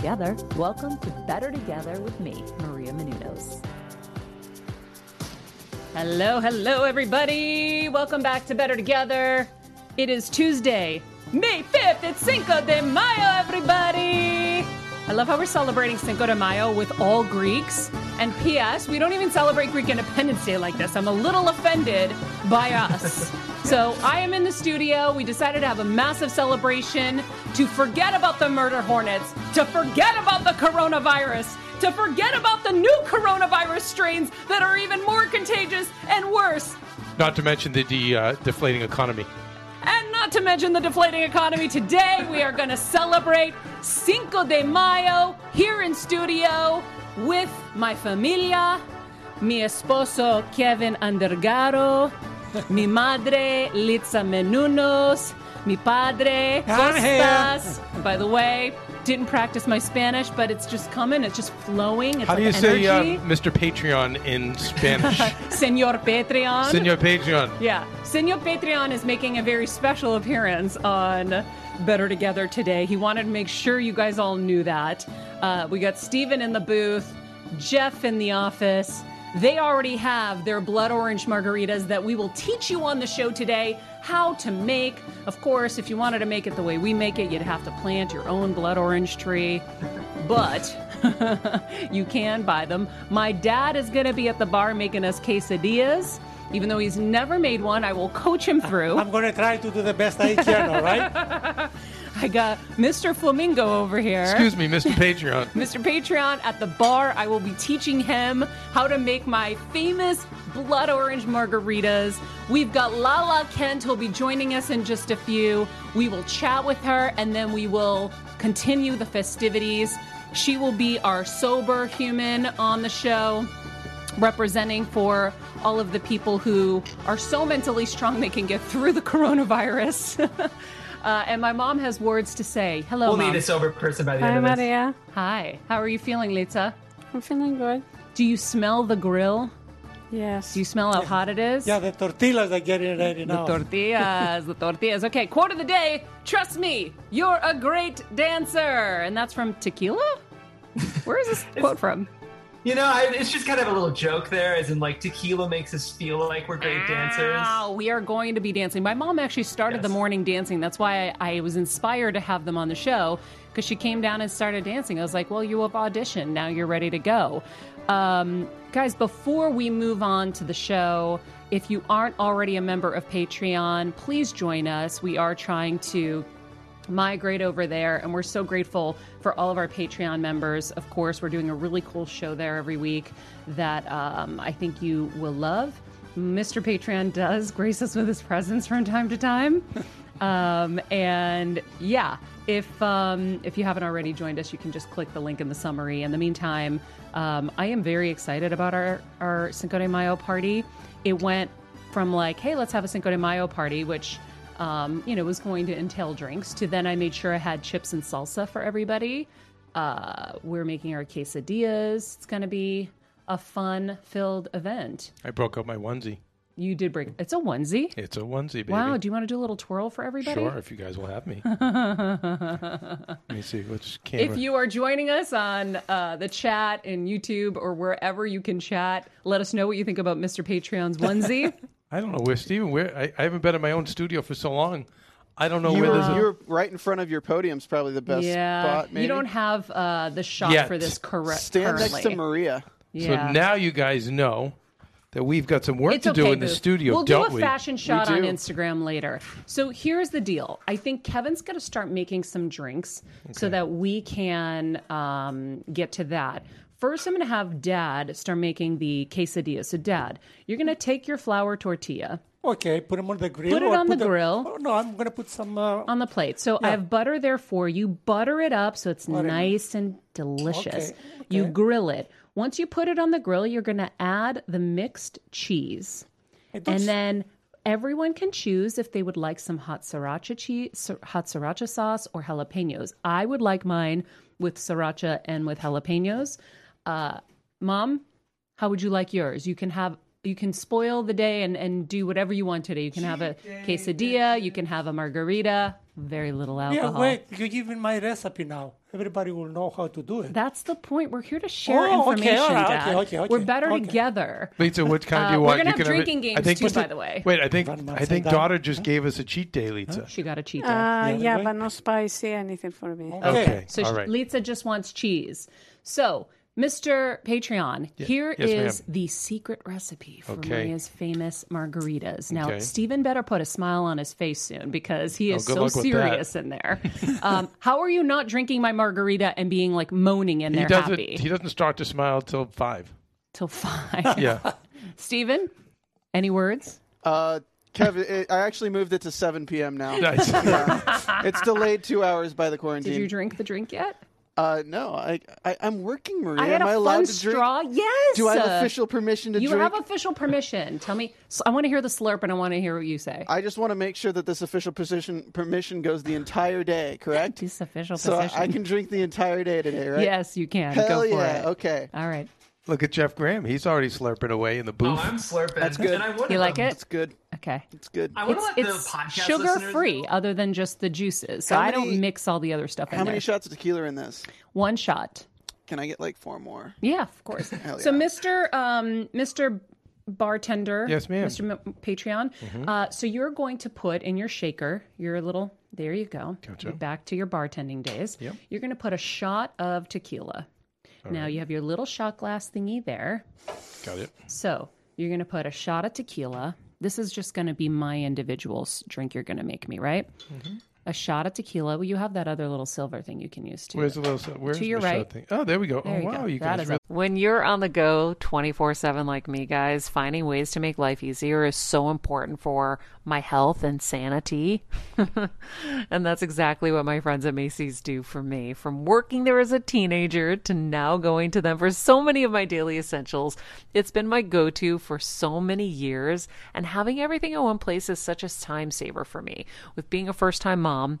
together. Welcome to Better Together with me, Maria Menounos. Hello, hello, everybody. Welcome back to Better Together. It is Tuesday, May 5th. It's Cinco de Mayo, everybody. I love how we're celebrating Cinco de Mayo with all Greeks. And P.S., we don't even celebrate Greek Independence Day like this. I'm a little offended by us. So I am in the studio. We decided to have a massive celebration to forget about the murder hornets, to forget about the coronavirus, to forget about the new coronavirus strains that are even more contagious and worse. Not to mention the de, uh, deflating economy. And not to mention the deflating economy. Today we are going to celebrate Cinco de Mayo here in studio with my familia, mi esposo Kevin Undergaro, mi madre Litsa Menounos, mi padre Costas. By the way, didn't practice my Spanish, but it's just coming. It's just flowing. It's How do like you say uh. Mr. Patreon in Spanish? Senor Patreon? Senor Patreon. Yeah. Senor Patreon is making a very special appearance on Better Together today. He wanted to make sure you guys all knew that. Uh, we got Steven in the booth, Jeff in the office. They already have their blood orange margaritas that we will teach you on the show today how to make. Of course, if you wanted to make it the way we make it, you'd have to plant your own blood orange tree. But you can buy them. My dad is going to be at the bar making us quesadillas. Even though he's never made one, I will coach him through. I'm going to try to do the best I can, all right? I got Mr. Flamingo over here. Excuse me, Mr. Patreon. Mr. Patreon at the bar. I will be teaching him how to make my famous blood orange margaritas. We've got Lala Kent who'll be joining us in just a few. We will chat with her and then we will continue the festivities. She will be our sober human on the show, representing for all of the people who are so mentally strong they can get through the coronavirus. uh, and my mom has words to say. Hello, We'll Mom. need a sober person by the Hi, end of this. Maria. Hi. How are you feeling, Lita? I'm feeling good. Do you smell the grill? Yes. Do you smell how hot it is? Yeah, the tortillas are getting ready The now. The tortillas, the tortillas. Okay, quote of the day. Trust me, you're a great dancer. And that's from Tequila? Where is this quote from? You know, I, it's just kind of a little joke there, as in like tequila makes us feel like we're great dancers. Wow, we are going to be dancing. My mom actually started the morning dancing. That's why I, I was inspired to have them on the show because she came down and started dancing. I was like, well, you have auditioned. Now you're ready to go. Um, guys, before we move on to the show, if you aren't already a member of Patreon, please join us. We are trying to migrate over there and we're so grateful for all of our patreon members. Of course we're doing a really cool show there every week that um, i think you will love. Mr patreon does grace us with his presence from time to time. Um, and yeah if um, if you haven't already joined us you can just click the link in the summary. In the meantime um, i am very excited about our our cinco de mayo party. It went from like hey let's have a cinco de mayo party which um, you know, was going to entail drinks. To then, I made sure I had chips and salsa for everybody. Uh, we're making our quesadillas. It's going to be a fun-filled event. I broke up my onesie. You did break. It's a onesie. It's a onesie, baby. Wow. Do you want to do a little twirl for everybody? Sure, if you guys will have me. Let me see which camera. If you are joining us on uh, the chat in YouTube or wherever you can chat, let us know what you think about Mr. Patreon's onesie. I don't know where Steven. Where I, I haven't been in my own studio for so long. I don't know You where were, there's a. you were right in front of your podium's probably the best yeah, spot. Maybe you don't have uh, the shot Yet. for this correct. stand currently. next to Maria. Yeah. So now you guys know that we've got some work It's to okay, do in the studio, We'll don't do a we? fashion shot on. Instagram later. So here's the deal. I think Kevin's going to start making some drinks so that we can um, get to that. First, I'm going to have Dad start making the quesadilla. So, Dad, you're going to take your flour tortilla Okay, put them on the grill. Put it on the grill. Oh, no, I'm gonna put some. Uh, on the plate. So I have butter there for you. Butter it up so it's nice and delicious. Okay, You grill it. Once you put it on the grill, you're going to add the mixed cheese. And then everyone can choose if they would like some hot sriracha cheese, hot sriracha sauce, or jalapenos. I would like mine with sriracha and with jalapenos. Uh, Mom, how would you like yours? You can have you can spoil the day and, and do whatever you want today. You can have a quesadilla, you can have a margarita, very little alcohol. yeah, wait. You're giving my recipe now. Everybody will know how to do it. That's the point. We're here to share Oh, okay, information, Dad. okay, okay, okay, We're better okay. together. Lisa, what kind Uh, do you want? we're gonna you have can drinking it- games I think too, Mr. by the way. Wait, I think I think say that. daughter just gave us a cheat day, Lisa. She got a cheat day. Uh, Yeah, yeah, but no spicy anything for me. Okay, So all she- Lisa just wants cheese. So, Mr. Patreon, here yes, is ma'am. the secret recipe for Okay. Maria's famous margaritas. Now, Okay. Stephen better put a smile on his face soon because he is Oh, good so luck with that. serious in there. um, how are you not drinking my margarita and being like moaning in he there doesn't. happy He doesn't start to smile till five. till five? Yeah. Stephen, any words? Uh, Kevin, it, I actually moved it to 7 p.m. now. nice. Yeah. it's delayed two hours by the quarantine. Did you drink the drink yet? Uh, no, I, I I'm working, Maria. I had Am I a allowed fun to drink? straw. Yes. Do I have official permission to drink? You drink? have official permission. Tell me. So I want to hear the slurp, and I want to hear what you say. I just want to make sure that this official position permission goes the entire day, correct? This official so I- position. I can drink the entire day today, right? Yes, you can. Hell Go for yeah. it. Okay. All right. Look at Jeff Graham. He's already slurping away in the Oh, booth. I'm slurping. That's good. And I wonder You like um, it? It's good. Okay. It's good. I It's, what the it's sugar free, know. other than just the juices. So How I don't mix all the other stuff in there. How there. many shots of tequila in this? One shot. Can I get like four more? Yeah, of course. Hell So. Mr. Um, Mr. Bartender, Yes, ma'am. Mr. M- Patreon. Uh, so you're going to put in your shaker your little. There you go. Gotcha. Back to your bartending days. Yep. You're going to put a shot of tequila. Now you have your little shot glass thingy there. Got it. So you're going to put a shot of tequila. This is just going to be my individual s- drink you're going to make me, right? Mm-hmm. A shot of tequila. Well, you have that other little silver thing you can use too. Where's the little? Where's To your the shot right. Thing? Oh, there we go. There oh, you wow, go. you That guys. really- a- When you're on the go 24 7 like me, guys, finding ways to make life easier is so important for my health and sanity. and that's exactly what my friends at Macy's do for me. From working there as a teenager to now going to them for so many of my daily essentials, it's been my go to for so many years. And having everything in one place is such a time saver for me. With being a first time mom,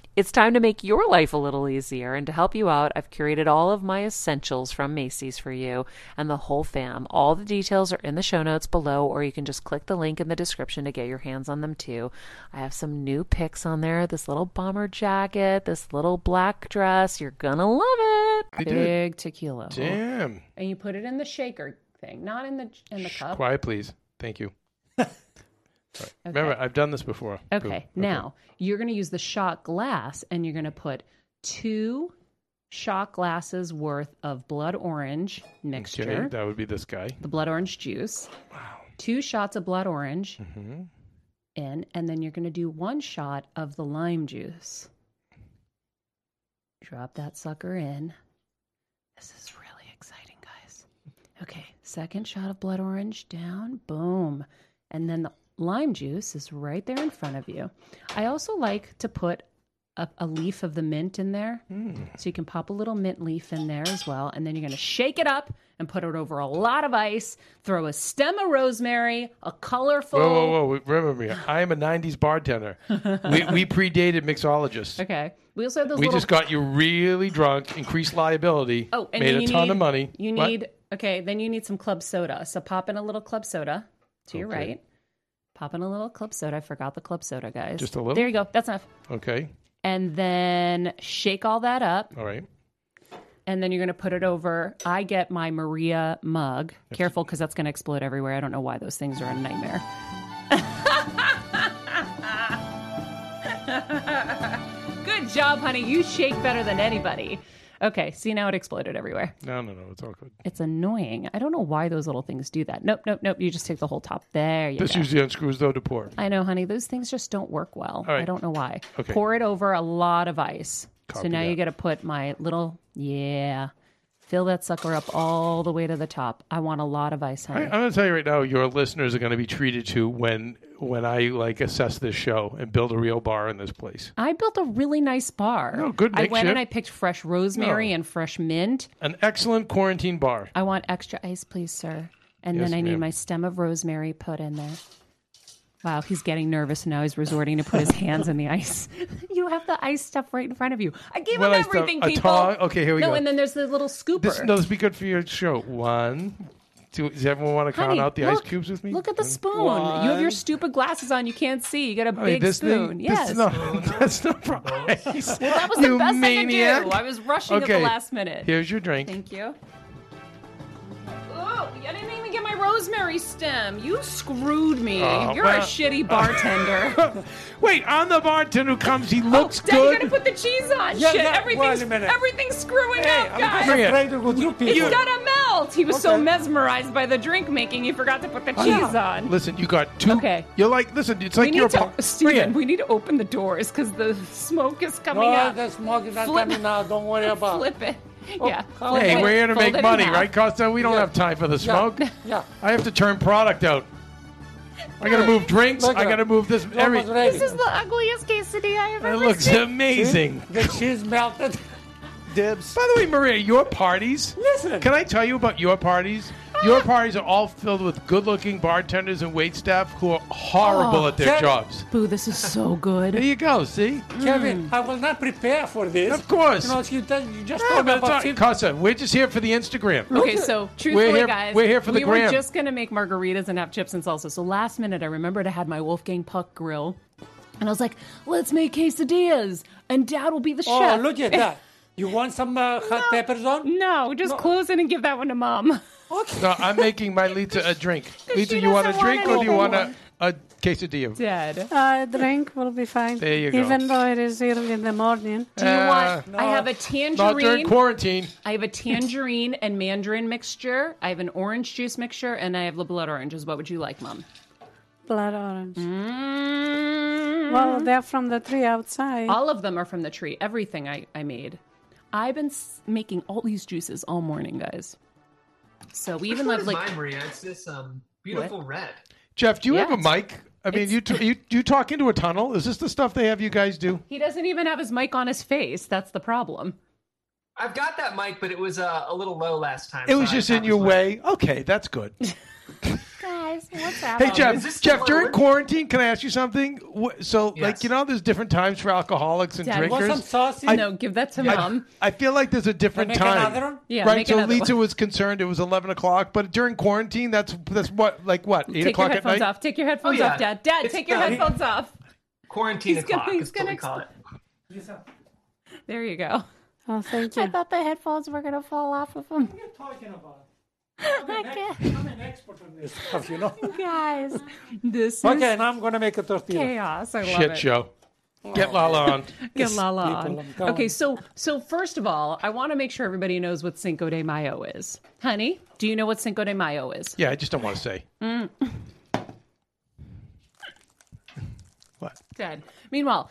It's time to make your life a little easier, and to help you out, I've curated all of my essentials from Macy's for you and the whole fam. All the details are in the show notes below, or you can just click the link in the description to get your hands on them too. I have some new picks on there this little bomber jacket, this little black dress. You're gonna love it. I did. Big tequila. Damn. And you put it in the shaker thing, not in the in the Shh, cup. quiet, please. Thank you. Right. Remember, I've done this before. Okay, now you're going to use the shot glass and you're going to put two shot glasses worth of blood orange mixture, Okay, that would be this guy. the blood orange juice. Wow. Two shots of blood orange hmm in, and then you're going to do one shot of the lime juice. Drop that sucker in. This is really exciting, guys. Okay, second shot of blood orange down, boom. And then the lime juice is right there in front of you. I also like to put a, a leaf of the mint in there. So you can pop a little mint leaf in there as well. And then you're going to shake it up and put it over a lot of ice. Throw a stem of rosemary, a colorful. Whoa, whoa, whoa! Remember me. I am a '90s bartender. we, we predated mixologists. Okay. We also have those We little. just got you really drunk, increased liability, oh, and made a ton need, of money. You What? need okay. Then you need some club soda. So pop in a little club soda to your right. Pop in a little club soda. I forgot the club soda, guys. Just a little? There you go. That's enough. Okay, And then shake all that up. all right. And then you're going to put it over. I get my Maria mug. Careful because that's going to explode everywhere. I don't know why those things are a nightmare. Good job, honey. You shake better than anybody. Okay, see now it exploded everywhere. No, no, no. It's all good. It's annoying. I don't know why those little things do that. Nope, nope, nope. You just take the whole top. There you This go. usually unscrews though to pour. I know, honey. Those things just don't work well. All right. I don't know why. Okay. Pour it over a lot of ice. so Copy now you got to put my little yeah. Fill that sucker up all the way to the top. I want a lot of ice, I, honey. I'm going to tell you right now, your listeners are going to be treated to when when I like assess this show and build a real bar in this place. I built a really nice bar. No, good I went and I picked fresh rosemary No. and fresh mint. An excellent quarantine bar. I want extra ice, please, sir. And Yes, then I need my stem of rosemary put in there. Wow, he's getting nervous and now he's resorting to put his hands in the ice. you have the ice stuff right in front of you. I gave What him stuff? everything, A people. tong? Okay, here we no, go. No, and then there's the little scooper. This, no, this would be good for your show. One, two. Does everyone want to count Honey, out the look, ice cubes with me? Look at the One. spoon. You have your stupid glasses on. You can't see. You got a Honey, big this spoon. thing, yes. This is not, that's not for ice. well, that was you the best maniac. I could do. I was rushing at the last minute. Here's your drink. Thank you. Rosemary stem. You screwed me. Oh, You're well- a shitty bartender. Wait, I'm the bartender who comes. He oh, looks oh, Dad, you good. gotta put the cheese on. Yeah, Shit, yeah, everything's, wait a minute. everything's screwing Hey, up, I'm guys. just Bring it. afraid with you people. It's gotta melt. He was so mesmerized by the drink making, he forgot to put the oh, cheese on. Listen, you got two. Okay. You're like, listen, it's We like you're. need to, Bring Steven, we need to open the doors because the smoke is coming No, up. the smoke is not Flip- coming now. Don't worry about it. Flip it. Oh, yeah. come Hey, it, we're here to make money, right, Costa? We don't Yeah. have time for the smoke. Yeah. I have to turn product out. I got to move drinks. I got to move this. Every. This is the ugliest quesadilla I've it looks seen. amazing. The cheese melted. Dibs. By the way, Maria, your parties. Listen. Can I tell you about your parties? Your parties are all filled with good-looking bartenders and wait staff who are horrible Oh, at their Kevin. jobs. Boo, this is so good. There good. you go. See? Kevin, I was not prepared for this. Of course. You know, you, tell- you just Yeah, told me but it's all about right, 50 Costa, we're just here for the Instagram. Okay, so truthfully, here- guys, we're here for the gram. we gram. were just gonna make margaritas and have chips and salsa. So last minute, I remembered I had my Wolfgang Puck grill, and I was like, "Let's make quesadillas, and Dad will be the Oh, chef." look at that. You want some uh, hot peppers on? No, just close it and give that one to Mom. No, I'm making my Lita a drink. Lita, you want a doesn't want drink or do you want a, a quesadilla? Dad, Uh, drink will be fine. There you go. Even though it is early in the morning. do you Uh, want? I have a tangerine. Not during quarantine. I have a tangerine and mandarin mixture. I have an orange juice mixture, and I have the blood oranges. What would you like, Mom? Blood orange. Mm. Well, they're from the tree outside. All of them are from the tree. Everything I, I made. I've been s- making all these juices all morning, guys. So we Which even one have like mine, Maria? It's this um beautiful red. Jeff, do you Yeah, have a mic? I mean, you, t- you you talk into a tunnel. Is this the stuff they have you guys do? he doesn't even have his mic on his face. That's the problem. I've got that mic, but it was uh, a little low last time. It so was I just in your was way. Okay, that's good. Guys, guys? What's happening? Hey Jeff, Jeff, during quarantine, can I ask you something? Wh- So, like, Yes. you know, there's different times for alcoholics and Dad, Want drinkers. some sausage? I- no, give that to I- mom. I feel like there's a different Make time. another one? Yeah, right. make So another Lisa one. was concerned it was 11 o'clock, but during quarantine, that's that's what like what eight Take your o'clock at headphones night. off. Take your oh, headphones Oh, yeah. off, Dad. Dad, It's take your done. headphones off. Quarantine He's gonna- o'clock he's is what gonna we call it. There you go. Oh, thank I you. thought the headphones were gonna fall off of him. what are you talking about? I'm an, ex- I'm an expert on this stuff, you know. Guys, this is Okay, now I'm going to make a tortilla. chaos. I love Shit it. show. Get Lala on. Get Lala people, on. I'm telling Okay, so so first of all, I want to make sure everybody knows what Cinco de Mayo is. Honey, do you know what Cinco de Mayo is? Yeah, I just don't want to say. what? Dead. Meanwhile,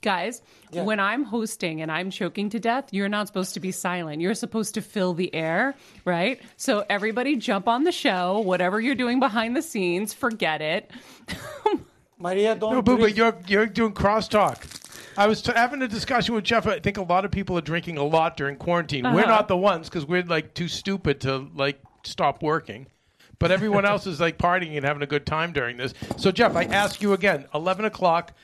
guys, Yeah. when I'm hosting and I'm choking to death, you're not supposed to be silent. You're supposed to fill the air, right? So everybody jump on the show. Whatever you're doing behind the scenes, forget it. Maria, don't No, boo, drink. but you're you're doing crosstalk. I was t- having a discussion with Jeff. I think a lot of people are drinking a lot during quarantine. We're Uh-huh. not the ones because we're like too stupid to like stop working. But everyone else is like partying and having a good time during this. So Jeff, I ask you again: eleven o'clock.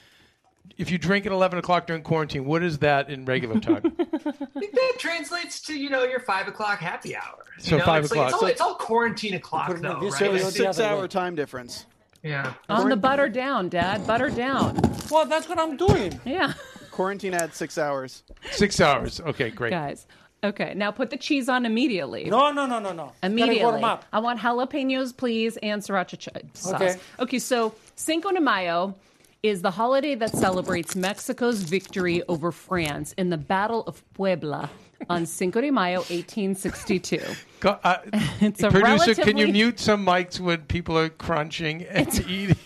If you drink at eleven o'clock during quarantine, what is that in regular time? I think that translates to you know your five o'clock happy hour. You So know, five it's like- o'clock. it's, all, it's all quarantine o'clock though, right? So it's the six hour way. time difference. Yeah. On the butter down, Dad. Butter down. Well, that's what I'm doing. Yeah. Quarantine adds six hours. Six hours. Okay, great. Guys. Okay, now put the cheese on immediately. No, no, no, no, no. Immediately. warm up. I want jalapenos, please, and sriracha ch- sauce. Okay. Okay, so Cinco de Mayo is the holiday that celebrates Mexico's victory over France in the Battle of Puebla on Cinco de Mayo, 1862. Go, uh, It's a producer, can you mute some mics when people are crunching and eating?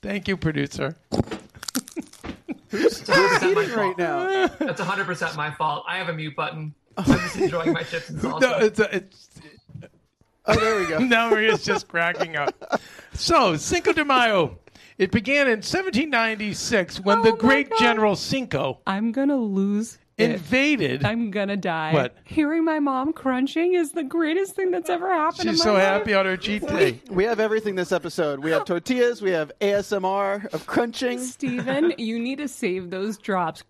Thank you, producer. It's 100% Eating right now. That's 100% my fault. I have a mute button. I'm just enjoying my chips and salsa. No, it's, a, it's Oh, there we go. now Maria's just cracking up. So Cinco de Mayo, it began in 1796 when the Oh my great God. General Cinco I'm going to lose it. invaded. I'm going to die. What? Hearing my mom crunching is the greatest thing that's ever happened in She's my so life. happy on her cheat day. We have everything this episode. We have tortillas. We have ASMR of crunching. Steven, you need to save those drops.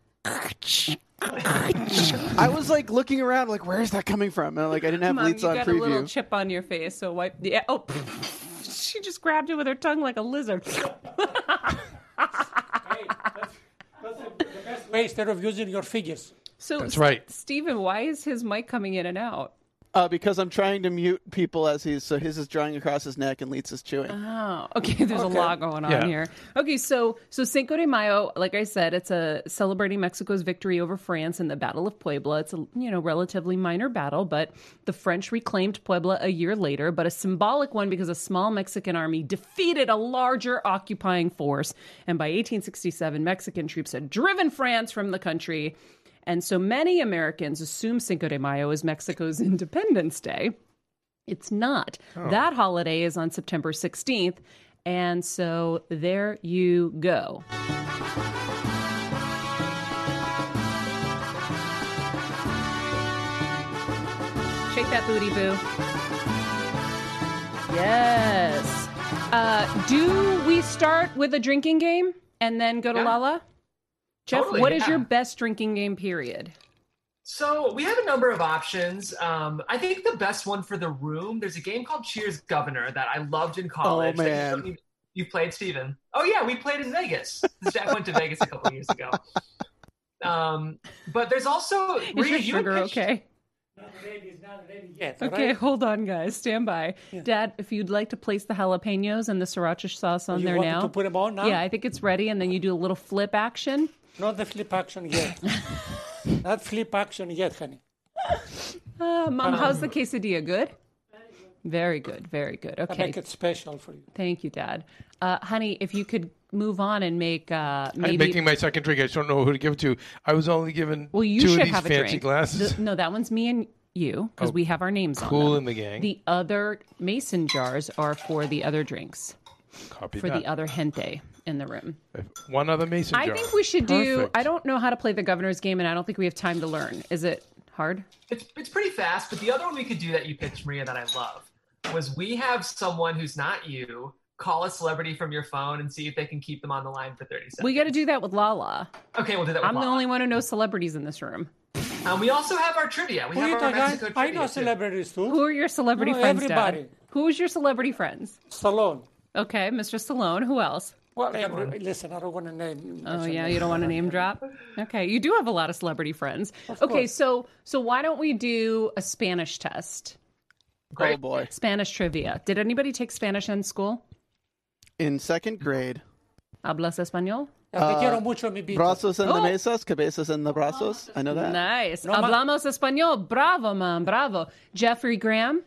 I was like looking around, like, where is that coming from? And like, I didn't have Mom, leads you on got a little chip on your face, so wipe. Yeah. Oh, she just grabbed it with her tongue like a lizard. That's the, the best way instead of using your fingers. So That's right. Steven, why is his mic coming in and out? Uh, because I'm trying to mute people as he's so his is drawing across his neck and Leeds is chewing. Oh, okay. There's a lot going on Yeah. here. Okay, so so Cinco de Mayo, like I said, it's a celebrating Mexico's victory over France in the Battle of Puebla. It's a you know relatively minor battle, but the French reclaimed Puebla a year later, but a symbolic one because a small Mexican army defeated a larger occupying force, and by 1867, Mexican troops had driven France from the country. And so many Americans assume Cinco de Mayo is Mexico's Independence Day. It's not. That holiday is on September 16th. And so there you go. Shake that booty, boo. Yes. Uh, do we start with a drinking game and then go to Yeah. Lala? Jeff, Totally, what is yeah. your best drinking game period? So we have a number of options. Um, I think the best one for the room. There's a game called Cheers Governor that I loved in college. that you man. You played Steven. Oh yeah, we played in Vegas. Jack went to Vegas a couple years ago. Um, but there's also Is Maria, your you sugar pitched- okay? Not ready, it's not ready yet. Okay, right? hold on, guys. Stand by. Dad, if you'd like to place the jalapenos and the sriracha sauce on You there want now. to put them on now? Yeah, I think it's ready, and then you do a little flip action. Not the flip action yet. Not flip action yet, honey. Uh, Mom, how's the quesadilla? Good? Very good, very good. Okay. I Okay, make it special for you. thank you, Dad. Uh, honey, if you could move on and make uh, maybe. I'm making my second drink. I just don't know who to give it to. I was only given well, you two should of these have a fancy drink. glasses. The- no, that one's me and you because Oh, we have our names on cool in the gang. The other mason jars are for the other drinks, Copy for that. the other gente in the room. One other mason jar. I think we should do. Perfect. I don't know how to play the governor's game, and I don't think we have time to learn. Is it hard? It's it's pretty fast, but the other one we could do that you pitched, Maria, that I love. was we have someone who's not you call a celebrity from your phone and see if they can keep them on the line for 30 seconds. We got to do that with Lala. okay, we'll do that with I'm the Lala. only one who knows celebrities in this room. Um, we also have our trivia. We Who have you our talking? Mexico I trivia. know too. celebrities too. Who are your celebrity No, friends, everybody. Dad? Who's your celebrity friends? Stallone. Okay, Mr. Stallone. Who else? Well, every, listen, I don't want to name. Oh yeah, you don't want to name drop. Okay, you do have a lot of celebrity friends. okay, course. so so why don't we do a Spanish test? Oh boy. Spanish trivia. Did anybody take Spanish in school? In second grade, Hablas español? Te uh, quiero mucho, mi vida. brazos en Oh. la mesas, cabezas en the brazos. I know that. Nice. No, ma- Hablamos español. Bravo, man. Bravo. Jeffrey Graham.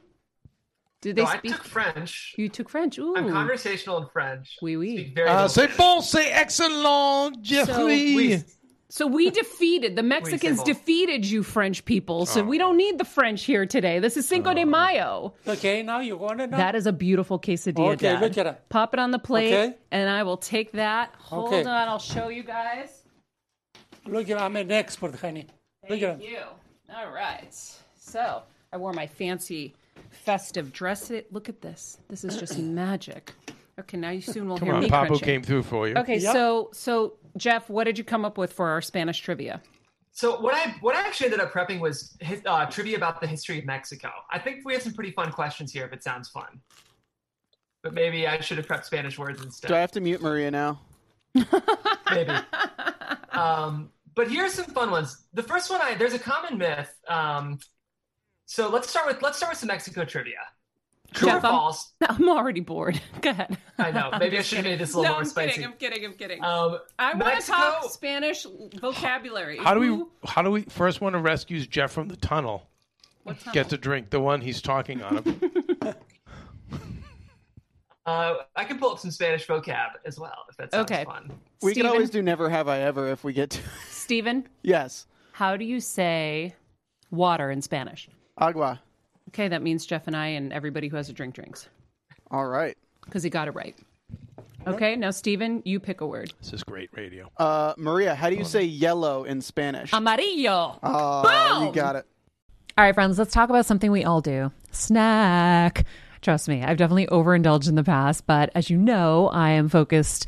Did they No, I speak? took French. You took French. Ooh. I'm conversational in French. Oui, oui. Speak Uh, c'est bon, c'est excellent, Jeffrey. Oui. So we defeated the Mexicans. bon. defeated you, French people. So we don't need the French here today. This is Cinco de Mayo. Okay, now you want to know. That is a beautiful quesadilla. Okay, Dad. look at it. Pop it on the plate, Okay. and I will take that. Hold Okay. on, I'll show you guys. Look at I'm an expert, honey. Look at Thank him. you. All right. So I wore my fancy festive dress. It. Look at this. This is just magic. Okay, now you soon will Come hear on, me Papu crunching. came through for you. Okay, Yep. so so Jeff, what did you come up with for our Spanish trivia? So what I what I actually ended up prepping was his, uh, trivia about the history of Mexico. I think we have some pretty fun questions here if it sounds fun. But maybe I should have prepped Spanish words instead. Do I have to mute Maria now? maybe. um, but here's some fun ones. The first one, I there's a common myth. Um, so let's start with let's start with some Mexico trivia. True or Jeff, I'm- false? I'm already bored. Go ahead. I know. Maybe I should have made this a little no, more I'm spicy. kidding. I'm kidding. I'm kidding. Um, I want to talk Spanish vocabulary. How do we? How do we? First one to rescues Jeff from the tunnel. what tunnel? Gets a drink. The one he's talking on. Uh, I can pull up some Spanish vocab as well if that sounds Okay. fun. We can always do never have I ever if we get to. Steven, yes. how do you say water in Spanish? Agua. Okay, that means Jeff and I and everybody who has a drink drinks All right. because he got it right. Okay, now Steven, you pick a word. this is great radio. Uh, Maria, how do you say yellow in Spanish? Amarillo. Oh, you Boom! got it. All right, friends, let's talk about something we all do snack. Trust me, I've definitely overindulged in the past, but as you know, I am focused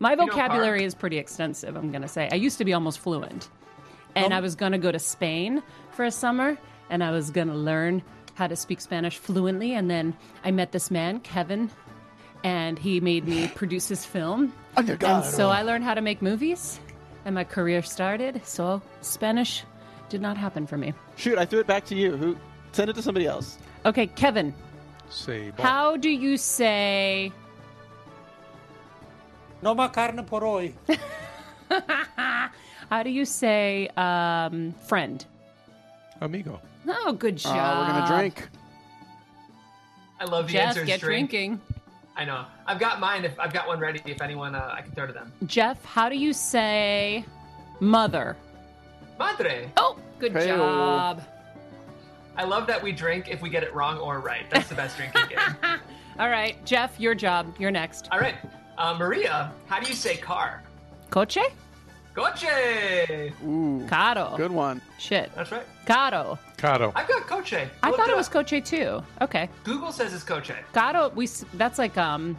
My know, vocabulary Park- is pretty extensive, I'm going to say. I used to be almost fluent. And oh. I was going to go to Spain for a summer and I was going to learn how to speak Spanish fluently. And then I met this man, Kevin, and he made me produce his film. Oh, and so I learned how to make movies and my career started. So Spanish did not happen for me. Shoot, I threw it back to you. Who? Send it to somebody else. Okay, Kevin, Say, how do you say No más carne por hoy. How do you say um, friend? amigo. Oh, good job. Uh, we're gonna drink. I love the Jeff, answers. get drink. drinking. I know. I've got mine. If I've got one ready, if anyone, uh, I can throw to them. Jeff, how do you say mother? Madre. Oh, good Hey-o. job. I love that we drink if we get it wrong or right. That's the best drinking game. All right, Jeff, your job. You're next. All right, uh, Maria, how do you say car? Coche? Coche. Ooh, Caro. good one. Shit. That's right. Caro. Caro. I've got coche. I Looked thought it up. was Coche too. Okay. Google says it's coche. Caro, we that's like um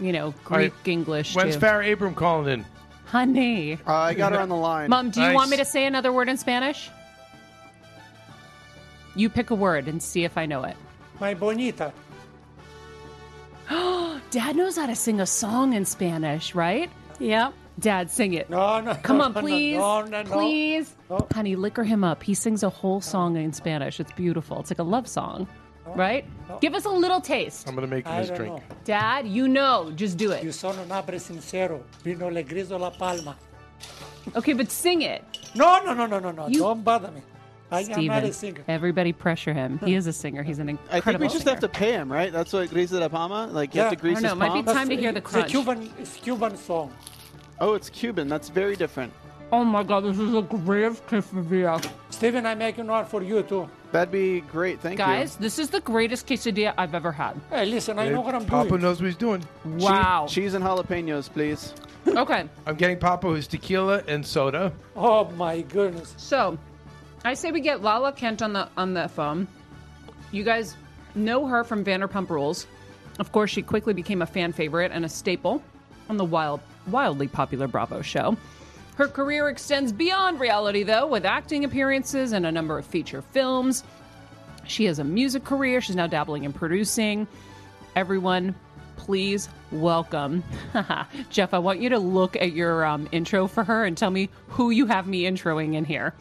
you know, All right. Greek English When's too. Farrah Abraham calling in? Honey. Uh, I got her on the line. Mom, do you Nice. want me to say another word in Spanish? You pick a word and see if I know it. My bonita. Dad knows how to sing a song in Spanish, right? Yep. Dad, sing it. No, no. Come on, please. No, no, no. Please. No. Honey, liquor him up. He sings a whole song in Spanish. It's beautiful. It's like a love song, right? Give us a little taste. I'm going to make him his drink. know. Dad, you know. Just do it. You it. son un hombre sincero. Vino le griso la palma. Okay, but sing it. No, no, no, no, no, no. You- Don't bother me. I am not Steven, a singer. everybody pressure him. He is a singer. He's an incredible I incredible think we just singer. have to pay him, right? That's what Grisa de Palma. Like you have Yeah. to grease I don't know, his it might be palms. time to hear the It's a. Cuban, it's Cuban song. Oh, it's Cuban. That's very different. Oh my god, this is a great quesadilla. Steven, I'm making one for you too. That'd be great. Thank you. Guys, this is the greatest quesadilla I've ever had. Hey, listen, I know what I'm doing. Papa doing. knows what he's doing. you. Wow. Cheese, cheese and jalapenos, please. Okay, I'm getting Papa his tequila and soda. Oh my goodness. so I say we get Lala Kent on the on the phone. You guys know her from Vanderpump Rules. Of course, she quickly became a fan favorite and a staple on the wild, wildly popular Bravo show. Her career extends beyond reality, though, with acting appearances and a number of feature films. She has a music career. She's now dabbling in producing. Everyone, please welcome Jeff. I want you to look at your um, intro for her and tell me who you have me introing in here.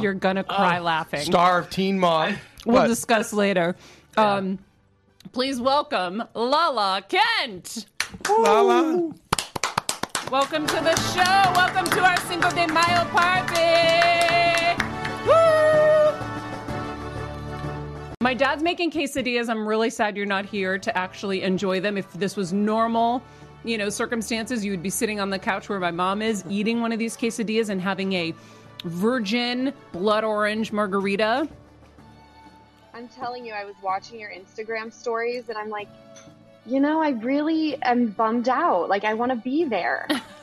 You're gonna cry laughing. Star of Teen Mom. We'll What? discuss later. Um, please welcome Lala Kent. Lala. Welcome to the show. Welcome to our Cinco de Mayo party. Woo! My dad's making quesadillas. I'm really sad you're not here to actually enjoy them. If this was normal, you know, circumstances, you would be sitting on the couch where my mom is, eating one of these quesadillas and having a virgin blood orange margarita. I'm telling you, I was watching your Instagram stories and I'm like, you know, I really am bummed out. Like, I want to be there.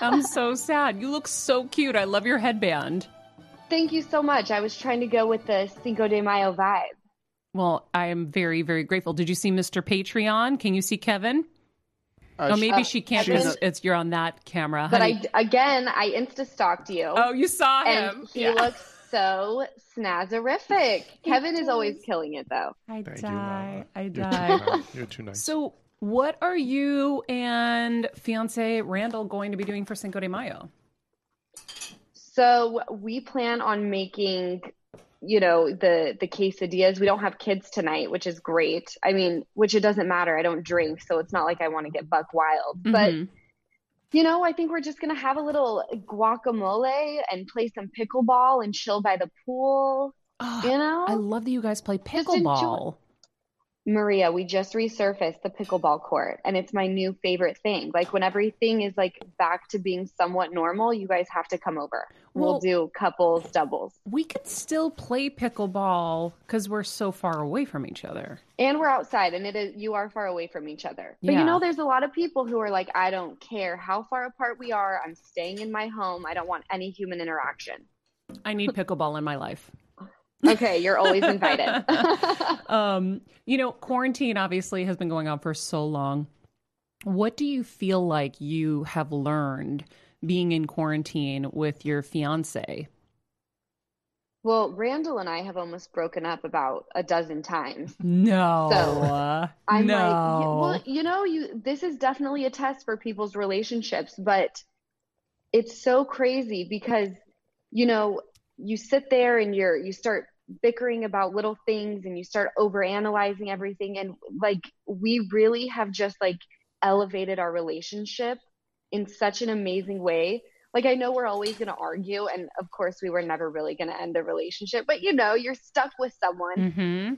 I'm so sad. You look so cute. I love your headband. Thank you so much. I was trying to go with the Cinco de Mayo vibe. Well, I am very, very grateful. Did you see Mr. Patreon? Can you see Kevin? Uh, oh, maybe uh, she can't Kevin- because it's you're on that camera. But honey. I, again, I insta stalked you. oh, you saw him. and he Yeah. looks so snazzerific. Kevin is always killing it, though. I Thank die. Lala. I You're too die. nice. You're too nice. so, what are you and fiance Randall going to be doing for Cinco de Mayo? So we plan on making, you know, the the quesadillas. We don't have kids tonight, which is great. I mean, which it doesn't matter. I don't drink, so it's not like I want to get buck wild. But Mhm. you know, I think we're just gonna have a little guacamole and play some pickleball and chill by the pool. Oh, You know, I love that you guys play pickleball. Maria, we just resurfaced the pickleball court and it's my new favorite thing. Like when everything is like back to being somewhat normal, you guys have to come over. Well- we'll do couples, doubles. We could still play pickleball because we're so far away from each other. And we're outside and it is you are far away from each other. But Yeah. you know there's a lot of people who are like I don't care how far apart we are. I'm staying in my home. I don't want any human interaction. I need pickleball in my life. Okay, you're always invited. um, you know, quarantine obviously has been going on for so long. What do you feel like you have learned being in quarantine with your fiance? well, Randall and I have almost broken up about a dozen times. No. So, I'm no. like, well, you know, you this is definitely a test for people's relationships, but it's so crazy because you know, you sit there and you're you start bickering about little things and you start over analyzing everything and like we really have just like elevated our relationship in such an amazing way. Like I know we're always going to argue and of course we were never really going to end the relationship, but you know, you're stuck with someone Mm-hmm.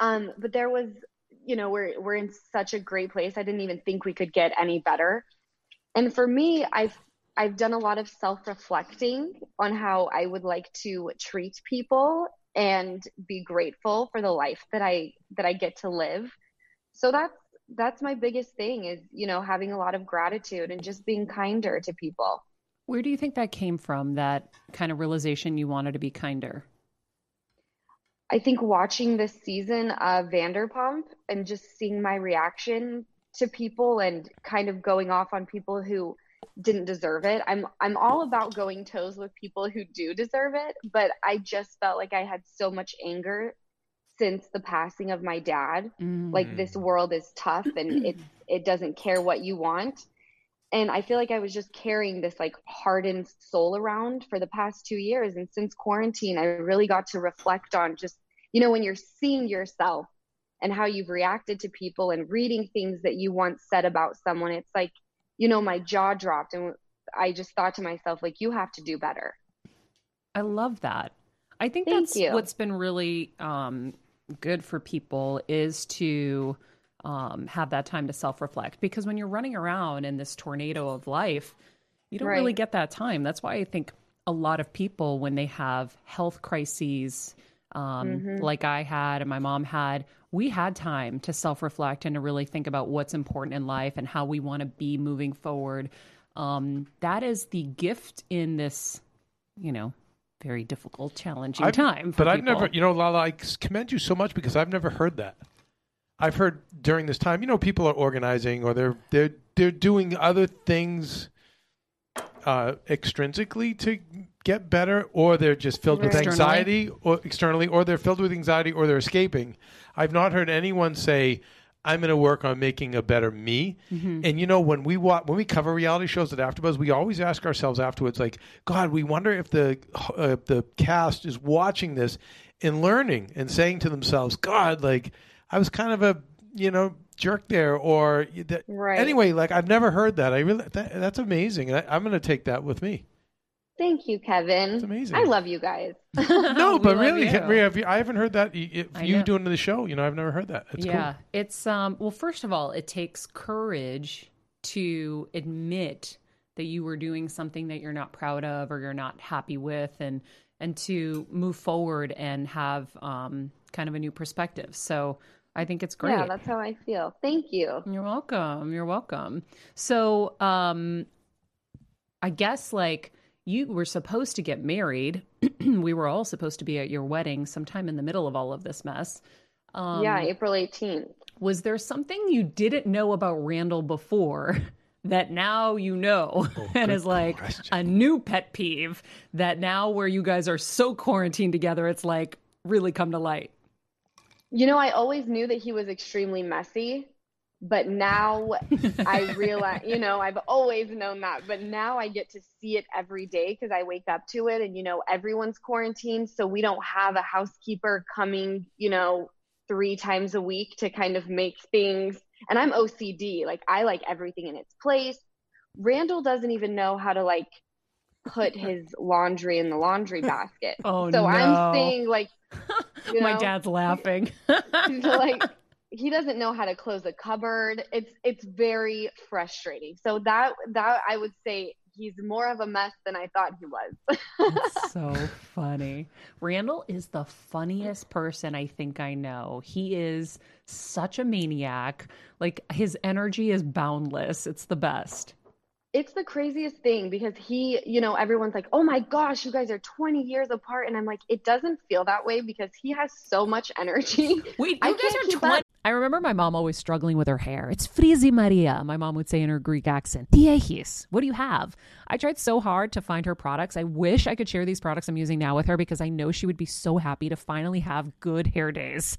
um, but there was, you know, we're we're in such a great place. I didn't even think we could get any better. And for me, I've I've done a lot of self-reflecting on how I would like to treat people and be grateful for the life that I that I get to live. So that's that's my biggest thing is, you know, having a lot of gratitude and just being kinder to people. Where do you think that came from? That kind of realization you wanted to be kinder? I think watching this season of Vanderpump and just seeing my reaction to people and kind of going off on people who didn't deserve it. I'm I'm all about going toes with people who do deserve it, but I just felt like I had so much anger since the passing of my dad. Mm. Like this world is tough and it it doesn't care what you want. And I feel like I was just carrying this like hardened soul around for the past 2 years and since quarantine I really got to reflect on just you know when you're seeing yourself and how you've reacted to people and reading things that you once said about someone it's like you know my jaw dropped and I just thought to myself like you have to do better. I love that. I think Thank that's you. what's been really um, good for people is to um, have that time to self reflect because when you're running around in this tornado of life, you don't really get that time. That's why I think a lot of people, when they have health crises, um, Mhm. like I had and my mom had, we had time to self reflect and to really think about what's important in life and how we want to be moving forward. Um, that is the gift in this, you know, very difficult, challenging I've- time. But I've never, you know, Lala, I commend you so much because I've never heard that. I've heard during this time, you know, people are organizing or they're they're they're doing other things uh, extrinsically to get better, or they're just filled with Right. anxiety, or externally, or they're filled with anxiety, or they're escaping. I've not heard anyone say, "I'm going to work on making a better me." Mm-hmm. And you know, when we watch, when we cover reality shows at AfterBuzz, we always ask ourselves afterwards, like, God, we wonder if the uh, the cast is watching this and learning and saying to themselves, God, like, I was kind of a you know jerk there, or that. Right. Anyway, like I've never heard that. I really that, that's amazing. I, I'm going to take that with me. Thank you, Kevin. It's amazing. I love you guys. No, but really, you. Maria, have you- I haven't heard that. If you know. doing the show, you know, I've never heard that. It's yeah, cool. it's um. Well, first of all, it takes courage to admit that you were doing something that you're not proud of or you're not happy with, and and to move forward and have um kind of a new perspective. So I think it's great. Yeah, that's how I feel. Thank you. You're welcome. You're welcome. So, um, I guess like you were supposed to get married. we were all supposed to be at your wedding sometime in the middle of all of this mess. Um, yeah, April 18th. Was there something you didn't know about Randall before that now you know and is like question. a new pet peeve that now where you guys are so quarantined together, it's like really come to light? You know, I always knew that he was extremely messy, but now I realize, you know, I've always known that, but now I get to see it every day because I wake up to it and, you know, everyone's quarantined. So we don't have a housekeeper coming, you know, three times a week to kind of make things. And I'm OCD. Like, I like everything in its place. Randall doesn't even know how to, like, put his laundry in the laundry basket. Oh, so no. I'm saying, like, you My dad's laughing. like he doesn't know how to close a cupboard. It's it's very frustrating. So that that I would say he's more of a mess than I thought he was. So funny. Randall is the funniest person I think I know. He is such a maniac. Like his energy is boundless. It's the best. It's the craziest thing because he, you know, everyone's like, "Oh my gosh, you guys are 20 years apart." And I'm like, "It doesn't feel that way because he has so much energy." Wait, I you guys are 20. up. I remember my mom always struggling with her hair. It's frizzy Maria, my mom would say in her Greek accent. Diehis, what do you have? I tried so hard to find her products. I wish I could share these products I'm using now with her because I know she would be so happy to finally have good hair days.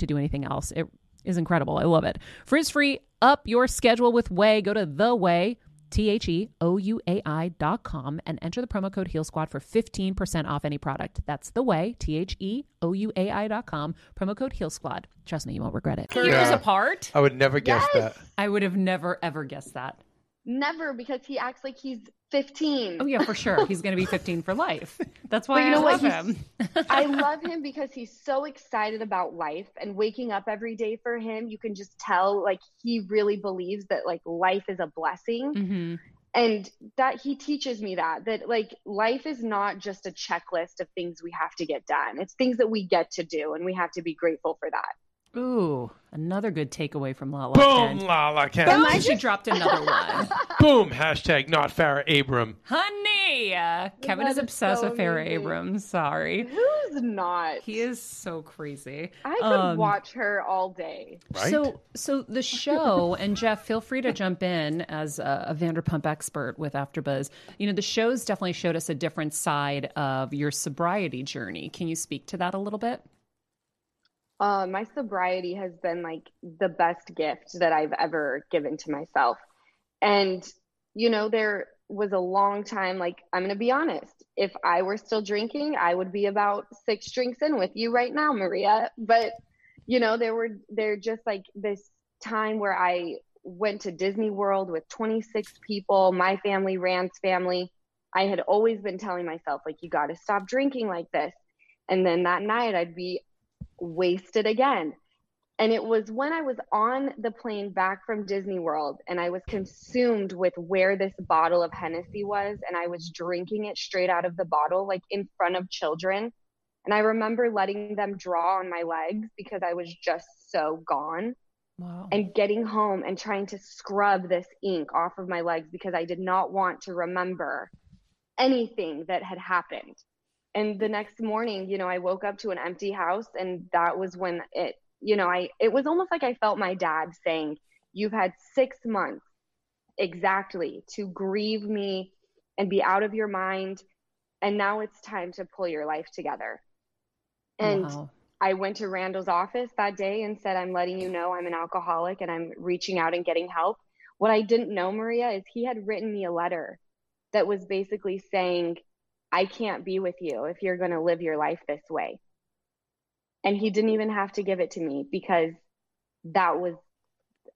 to do anything else. It is incredible. I love it. Frizz free, up your schedule with OUAI. Go to the OUAI. T H E O U A I dot com and enter the promo code Heal Squad for 15% off any product. That's the way, T H E O U A I dot com, promo code Heal Squad. Trust me, you won't regret it. Years Yeah. apart? I would never guess Yes. that. I would have never, ever guessed that. Never because he acts like he's 15. Oh, yeah, for sure. He's going to be 15 for life. That's why you I know love what? him. I love him because he's so excited about life and waking up every day for him. You can just tell like he really believes that like life is a blessing. hmm and that he teaches me that that like life is not just a checklist of things we have to get done it's things that we get to do and we have to be grateful for that Ooh, another good takeaway from Lala. Boom, Kent. Lala Kent. Boom, she dropped another one. Boom, hashtag not Farrah Abraham. Honey, uh, Kevin That is is obsessed so with Farrah amazing. Abrahams. Sorry. who's not He is so crazy. i could Um, watch her all day Right? So, so the show, and Jeff, feel free to jump in as a, a Vanderpump expert with AfterBuzz. You know, the show's definitely showed us a different side of your sobriety journey. Can you speak to that a little bit? Uh, my sobriety has been like the best gift that i've ever given to myself. And you know there was a long time like i'm going to be honest if i were still drinking i would be about six drinks in with you right now maria. But you know there were there just like this time where i went to disney world with 26 people my family rand's family. I had always been telling myself like you got to stop drinking like this. And then that night i'd be wasted again and it was when I was on the plane back from Disney World and I was consumed with where this bottle of Hennessy was and I was drinking it straight out of the bottle, like in front of children. And I remember letting them draw on my legs because I was just so gone Wow. and getting home and trying to scrub this ink off of my legs because I did not want to remember anything that had happened. And the next morning, you know, I woke up to an empty house and that was when it, you know, I it was almost like I felt my dad saying, "You've had 6 months exactly to grieve me and be out of your mind and now it's time to pull your life together." And Wow. I went to Randall's office that day and said, I'm letting you know I'm an alcoholic and I'm reaching out and getting help. What I didn't know, Maria, is he had written me a letter that was basically saying, I can't be with you if you're going to live your life this way. And he didn't even have to give it to me because that was,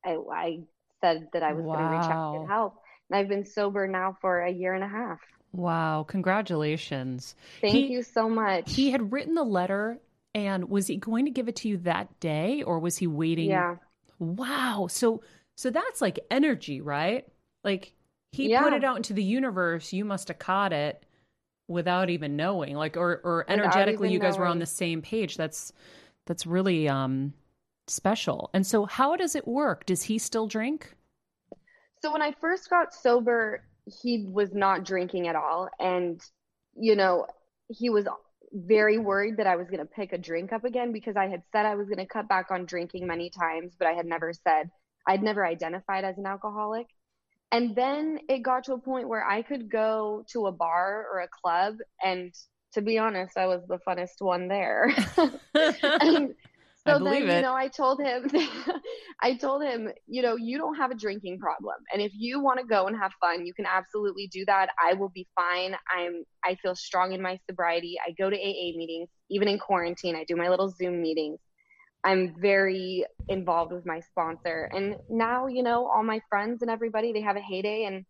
I, I said that I was going to reach out and help. And I've been sober now for a year and a half. Wow. Congratulations. Thank He- you so much. He had written the letter, and was he going to give it to you that day, or was he waiting? yeah. Wow. So, so that's like energy, right? Like he put it out into the universe. You must have caught it without even knowing, like, or or energetically, you guys were on the same page. That's that's really um special. And so, how does it work? Does he still drink? So when I first got sober, he was not drinking at all. And, you know, he was very worried that I was going to pick a drink up again because I had said I was going to cut back on drinking many times, but I had never said, I'd never identified as an alcoholic. And then it got to a point where I could go to a bar or a club. And to be honest, I was the funnest one there. and I so believe then, it. you know, I told him, I told him, you know, you don't have a drinking problem, and if you want to go and have fun, you can absolutely do that. I will be fine. I'm, I feel strong in my sobriety. I go to AA meetings, even in quarantine. I do my little Zoom meetings. I'm very involved with my sponsor, and now, you know, all my friends and everybody, they have a heyday, and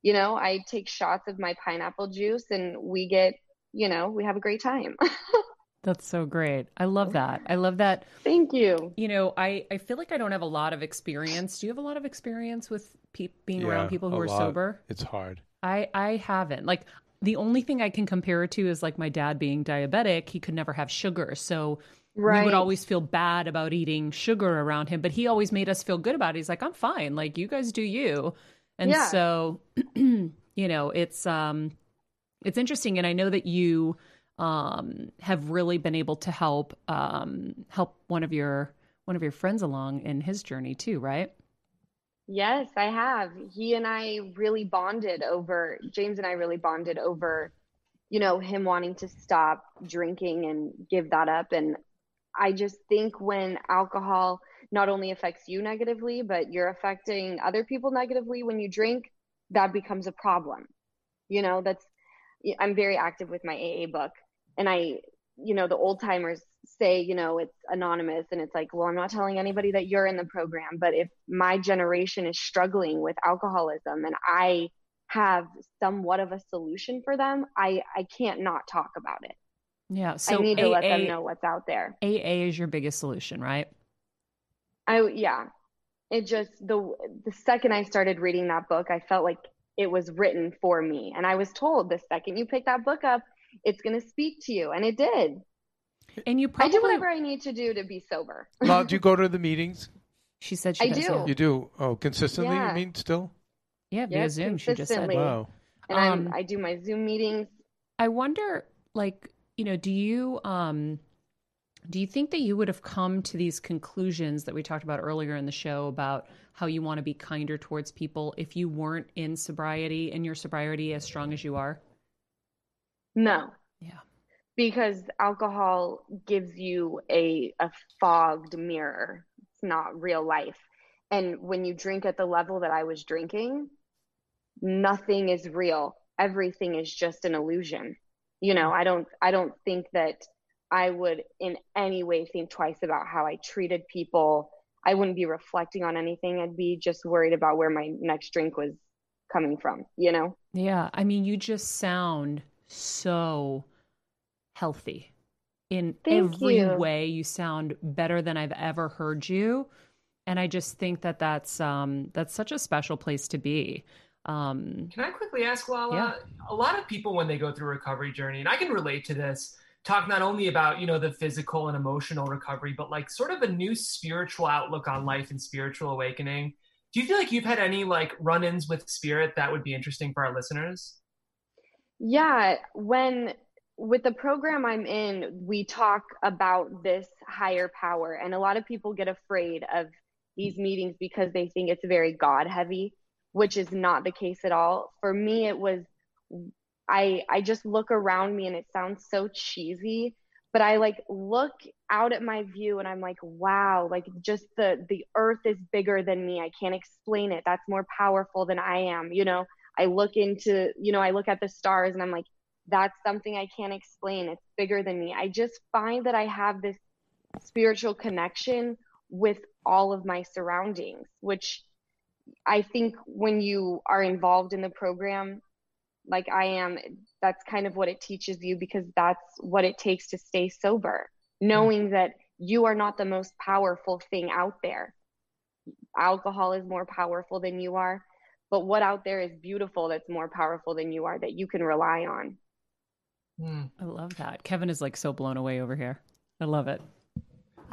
you know, I take shots of my pineapple juice, and we get, you know, we have a great time. That's so great. I love that. I love that. Thank you. You know, I, I feel like I don't have a lot of experience. Do you have a lot of experience with pe- being around people who are lot. sober? It's hard. I I haven't. Like the only thing I can compare it to is like my dad being diabetic. He could never have sugar, so we would always feel bad about eating sugar around him. But he always made us feel good about it. He's like, I'm fine. Like you guys do you. And Yeah. so, you know, it's um, it's interesting, and I know that you um have really been able to help um help one of your one of your friends along in his journey too, right? Yes, I have. He and I really bonded over, James and I really bonded over, you know, him wanting to stop drinking and give that up. And I just think when alcohol not only affects you negatively, but you're affecting other people negatively when you drink, that becomes a problem. You know, that's, I'm very active with my AA book. And I, you know, the old timers say, you know, it's anonymous. And it's like, well, I'm not telling anybody that you're in the program. But if my generation is struggling with alcoholism and I have somewhat of a solution for them, I, I can't not talk about it. Yeah. So I need to let AA them know what's out there. AA is your biggest solution, right? I yeah. It just the the second I started reading that book, I felt like it was written for me. And I was told the second you pick that book up, it's going to speak to you. And it did. And you I do whatever I need to do to be sober. Well, do you go to the meetings? She said she I does. do. Yeah, You do. Oh, consistently. Yeah. You mean still? yeah via Yes, Zoom. She just said. consistently. Wow. And Um, I'm, I do my Zoom meetings. I wonder, like, you know, do you um do you think that you would have come to these conclusions that we talked about earlier in the show about how you want to be kinder towards people if you weren't in sobriety and your sobriety as strong as you are? No. Yeah. Because alcohol gives you a, a fogged mirror. It's not real life. And when you drink at the level that I was drinking, nothing is real. Everything is just an illusion. You know, I don't I don't think that I would in any way think twice about how I treated people. I wouldn't be reflecting on anything. I'd be just worried about where my next drink was coming from, you know? Yeah, I mean, you just sound so healthy in Thank every you. way. You sound better than I've ever heard you, and I just think that that's um that's such a special place to be. Um, Can I quickly ask Lala? Yeah. A lot of people when they go through a recovery journey, and I can relate to this, talk not only about, you know, the physical and emotional recovery, but like sort of a new spiritual outlook on life and spiritual awakening. Do you feel like you've had any like run-ins with spirit that would be interesting for our listeners? Yeah, when with the program I'm in, we talk about this higher power, and a lot of people get afraid of these meetings because they think it's very God heavy, which is not the case at all. For me, it was I I just look around me and it sounds so cheesy, but I like look out at my view and I'm like, wow, like just the the earth is bigger than me. I can't explain it. That's more powerful than I am, you know. I look into, you know, I look at the stars and I'm like, that's something I can't explain. It's bigger than me. I just find that I have this spiritual connection with all of my surroundings, which I think when you are involved in the program, like I am, that's kind of what it teaches you because that's what it takes to stay sober, knowing that you are not the most powerful thing out there. Alcohol is more powerful than you are, but what out there is beautiful that's more powerful than you are that you can rely on. Hmm. I love that. Kevin is like so blown away over here. I love it.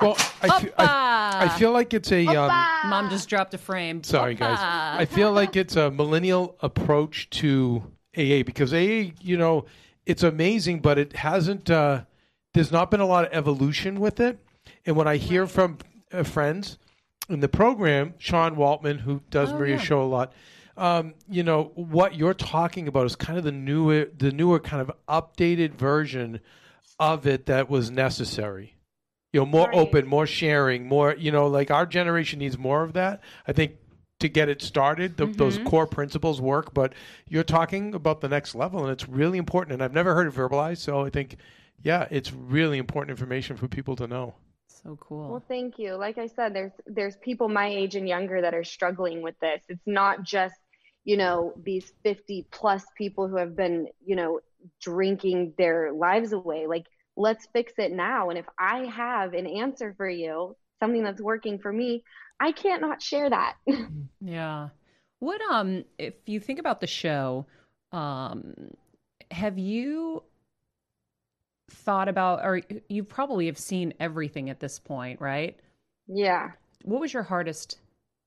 Well, I, fe- I, I feel like it's a. Um, Mom just dropped a frame. Sorry, guys. I feel like it's a millennial approach to AA because AA, you know, it's amazing, but it hasn't. Uh, there's not been a lot of evolution with it. And when I hear from uh, friends in the program, Sean Waltman, who does Oh, Maria's yeah. show a lot, um, you know, what you're talking about is kind of the newer, the newer kind of updated version of it that was necessary. You know, more Right. open, more sharing, more. You know, like our generation needs more of that. I think to get it started, the, those Mm-hmm. core principles work. But you're talking about the next level, and it's really important. And I've never heard it verbalized, so I think, yeah, it's really important information for people to know. So cool. Well, thank you. Like I said, there's there's people my age and younger that are struggling with this. It's not just, you know, these 50 plus people who have been, you know, drinking their lives away. Like let's fix it now. And if I have an answer for you, something that's working for me, I can't not share that. Yeah. What um if you think about the show, um have you thought about or you probably have seen everything at this point, right? yeah. What was your hardest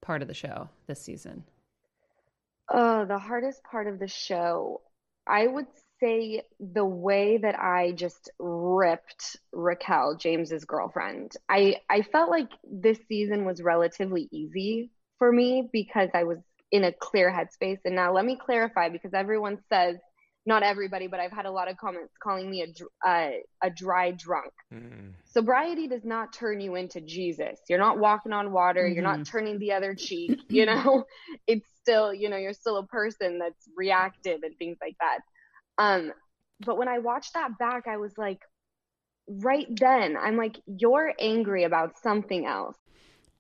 part of the show this season? Oh, the hardest part of the show, I would say the way that I just ripped Raquel, James's girlfriend. I I felt like this season was relatively easy for me because I was in a clear headspace. And now let me clarify because everyone says not everybody, but I've had a lot of comments calling me a uh, a dry drunk. Sobriety does not turn you into Jesus. You're not walking on water. You're not turning the other cheek. You know, it's still, you know, you're still a person that's reactive and things like that. Um, but when I watched that back, I was like, right then, I'm like, you're angry about something else.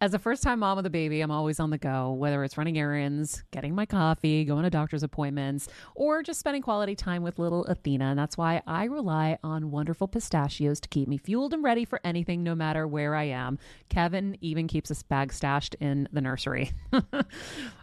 As a first time mom with a baby, I'm always on the go, whether it's running errands, getting my coffee, going to doctor's appointments, or just spending quality time with little Athena. And that's why I rely on wonderful pistachios to keep me fueled and ready for anything, no matter where I am. Kevin even keeps a bag stashed in the nursery.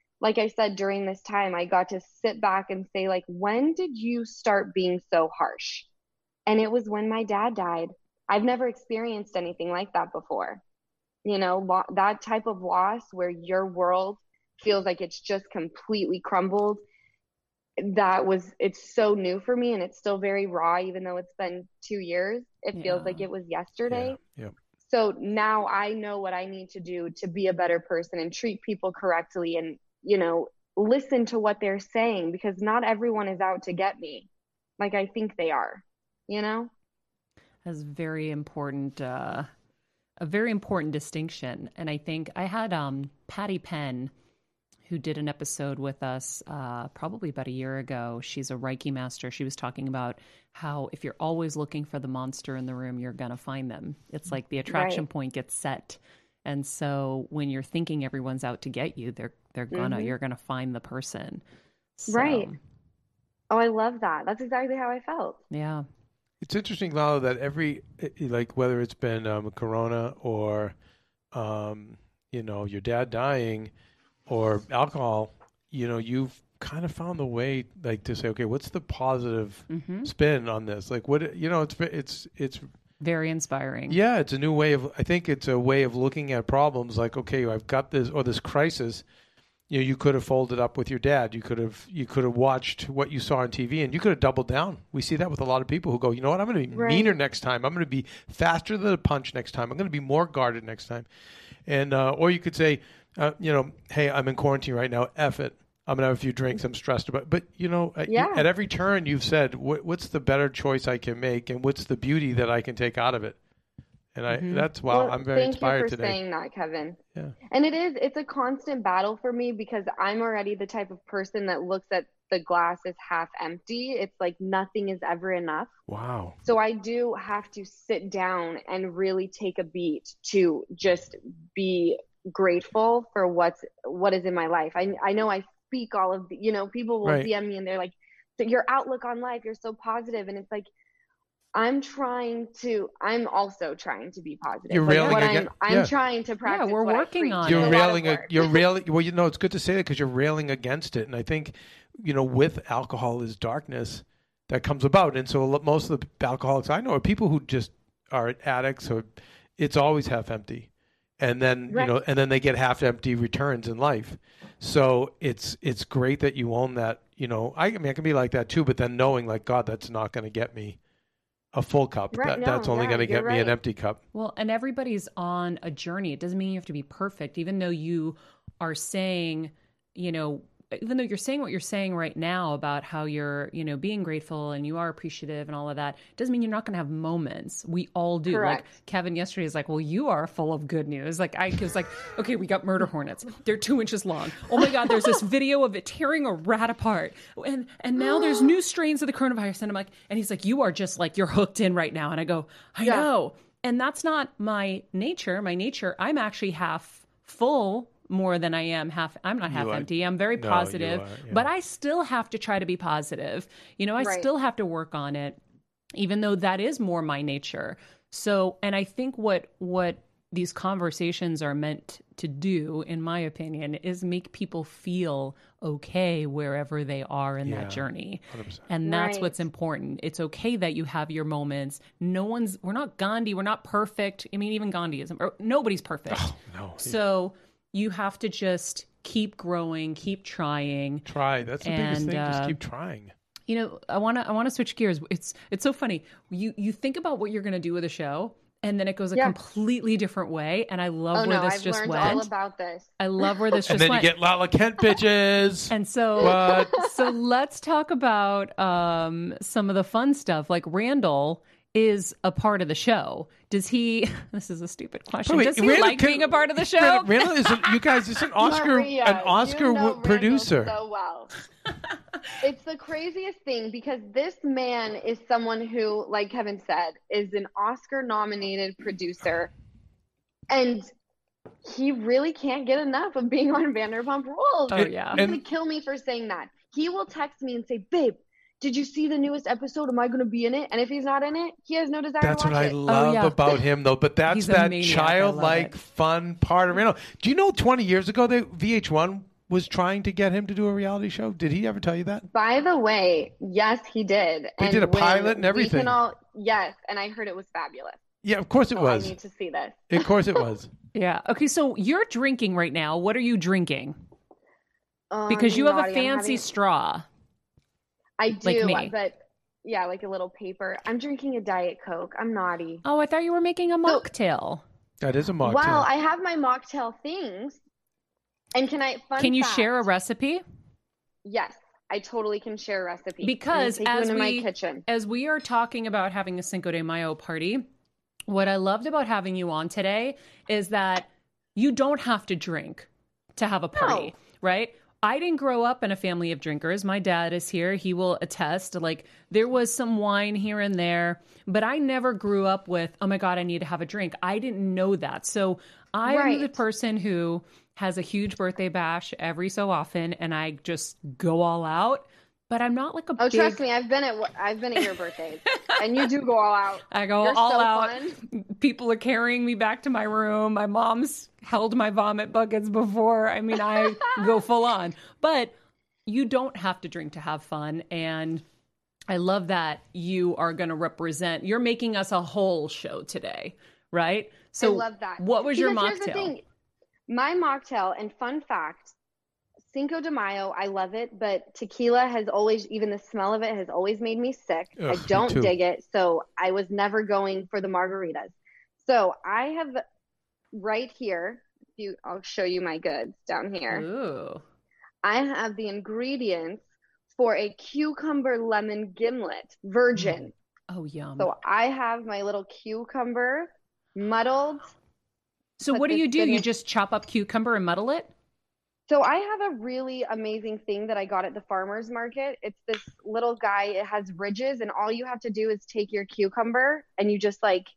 like I said, during this time, I got to sit back and say, like, when did you start being so harsh? And it was when my dad died. I've never experienced anything like that before. You know, lo- that type of loss where your world feels like it's just completely crumbled. That was, it's so new for me and it's still very raw, even though it's been two years. It feels like it was yesterday. Yeah. So now I know what I need to do to be a better person and treat people correctly and, you know, listen to what they're saying because not everyone is out to get me like I think they are, you know? That's very important. Uh, a very important distinction, and I think I had um, Patty Penn, who did an episode with us uh, probably about a year ago. She's a Reiki master. She was talking about how if you're always looking for the monster in the room, you're gonna find them. It's like the attraction Right. point gets set, and so when you're thinking everyone's out to get you, they're they're gonna Mhm. you're gonna find the person. So, Right. Oh, I love that. That's exactly how I felt. Yeah. It's interesting, Lala, that every eh, like whether it's been um, Corona or um, you know your dad dying or alcohol, you know you've kind of found the way like to say, okay, what's the positive Mhm. spin on this? Like what you know, it's it's it's Very inspiring. yeah, it's a new way of. I think it's a way of looking at problems. Like, okay, I've got this or this crisis. You know, you could have folded up with your dad. You could have you could have watched what you saw on TV, and you could have doubled down. We see that with a lot of people who go, you know what, I'm going to be Right. meaner next time. I'm going to be faster than a punch next time. I'm going to be more guarded next time. And uh, or you could say, uh, you know, hey, I'm in quarantine right now. F it. I'm gonna have a few drinks. I'm stressed about. But you know, at, Yeah. at every turn, you've said, what, what's the better choice I can make, and what's the beauty that I can take out of it. And I, mm-hmm. that's wow, Well, I'm very thank inspired you for today. saying that, Kevin. Yeah. And it is, it's a constant battle for me because I'm already the type of person that looks at the glass as half empty. It's like nothing is ever enough. Wow. So I do have to sit down and really take a beat to just be grateful for what's what is in my life. I I know I speak all of the, you know, people will Right. DM me and they're like, "So your outlook on life, you're so positive," and it's like. I'm trying to. I'm also trying to be positive. You're Like, railing what again- I'm, I'm yeah. trying to practice. Yeah, we're what working preach. on It's it. a You're railing. work. You're railing. Well, you know, it's good to say that because you're railing against it, and I think, you know, with alcohol is darkness that comes about, and so most of the alcoholics I know are people who just are addicts, or it's always half empty, and then Right. you know, and then they get half empty returns in life. So it's it's great that you own that. You know, I, I mean, I can be like that too, but then knowing like God, that's not going to get me a full cup. Right, that, no, that's only yeah, going to you're get me an empty cup. Well, and everybody's on a journey. It doesn't mean you have to be perfect, even though you are saying, you know, even though you're saying what you're saying right now about how you're, you know, being grateful and you are appreciative and all of that, doesn't mean you're not going to have moments. We all do. Correct. Like Kevin yesterday is like, well, you are full of good news. Like I was like, okay, we got murder hornets. They're two inches long. Oh my God, there's this video of it tearing a rat apart. And and now there's new strains of the coronavirus. And I'm like, and he's like, you are just like you're hooked in right now. And I go, I Yeah. know. And that's not my nature. My nature, I'm actually half full more than I am half. I'm not half are- empty. I'm very No, positive, are, yeah. but I still have to try to be positive. You know, I Right. still have to work on it, even though that is more my nature. So, and I think what what these conversations are meant to do, in my opinion, is make people feel okay wherever they are in Yeah. that journey. 100%. And that's Right. what's important. It's okay that you have your moments. No one's, we're not Gandhi, we're not perfect. I mean, even Gandhi isn't, nobody's perfect. Oh, no, So you have to just keep growing, keep trying. try. That's the biggest And, thing. Just uh, keep trying. You know, I want to I want to switch gears. It's it's so funny. You you think about what you're going to do with a show and then it goes a Yeah. completely different way. And I love Oh where no, this I've just learned went. all about this. I love where this just went. and just then you get Lala Kent bitches. and so, What? so let's talk about um, some of the fun stuff. Like Randall is a part of the show. Does he? This is a stupid question. Wait, Does he Randall like can- being a part of the show? Randall, Randall is an, you guys. It's an Oscar, Maria, an you Oscar know w- Randall producer. So well. it's the craziest thing because this man is someone who, like Kevin said, is an Oscar nominated producer. And he really can't get enough of being on Vanderpump Rules. Oh, yeah. He's And- gonna kill me for saying that. He will text me and say, Babe, did you see the newest episode? Am I gonna be in it? And if he's not in it, he has no desire That's to what I it. Oh, love yeah. about him, though. But that's He's that maniac. Childlike, fun part of Randall. Do you know 20 years ago that VH1 was trying to get him to do a reality show? Did he ever tell you that? By the way, yes, he did. They and did a pilot and everything. all, yes, and I heard it was fabulous. Yeah, of course it So was. I need to see this. Of course it was. Yeah. Okay. So you're drinking right now. What are you drinking? Oh, Because I'm you have a fancy having- straw. I do, like me. but yeah, like a little paper. I'm drinking a diet coke. I'm naughty. Oh, I thought you were making a mocktail. That is a mocktail. Well, I have my mocktail things. And can I? Fun Can you fact, share a recipe? Yes, I totally can share a recipe. Because I'm gonna take as we my kitchen. as we are talking about having a Cinco de Mayo party, what I loved about having you on today is that you don't have to drink to have a party, No. right? I didn't grow up in a family of drinkers. My dad is here. He will attest. Like, there was some wine here and there, but I never grew up with, oh my God, I need to have a drink. I didn't know that. So I am the person who has a huge birthday bash every so often and I just go all out. But I'm not like a Oh, big trust me, I've been at I've been at your birthdays, and you do go all out. I go You're all so out. fun. People are carrying me back to my room. My mom's held my vomit buckets before. I mean, I go full on. But you don't have to drink to have fun. And I love that you are going to represent, you're making us a whole show today, right? So, I love that. what was your Because here's the mocktail? thing. My mocktail, and fun fact, Cinco de Mayo, I love it, but tequila has always, even the smell of it has always made me sick. Ugh, I don't dig it, so I was never going for the margaritas. So I have right here. If you, I'll show you my goods down here. Ooh. I have the ingredients for a cucumber lemon gimlet, virgin. Oh, yum. So I have my little cucumber muddled. So, what do you do? You just chop up cucumber and muddle it? So I have a really amazing thing that I got at the farmers market. It's this little guy. It has ridges, and all you have to do is take your cucumber and you just like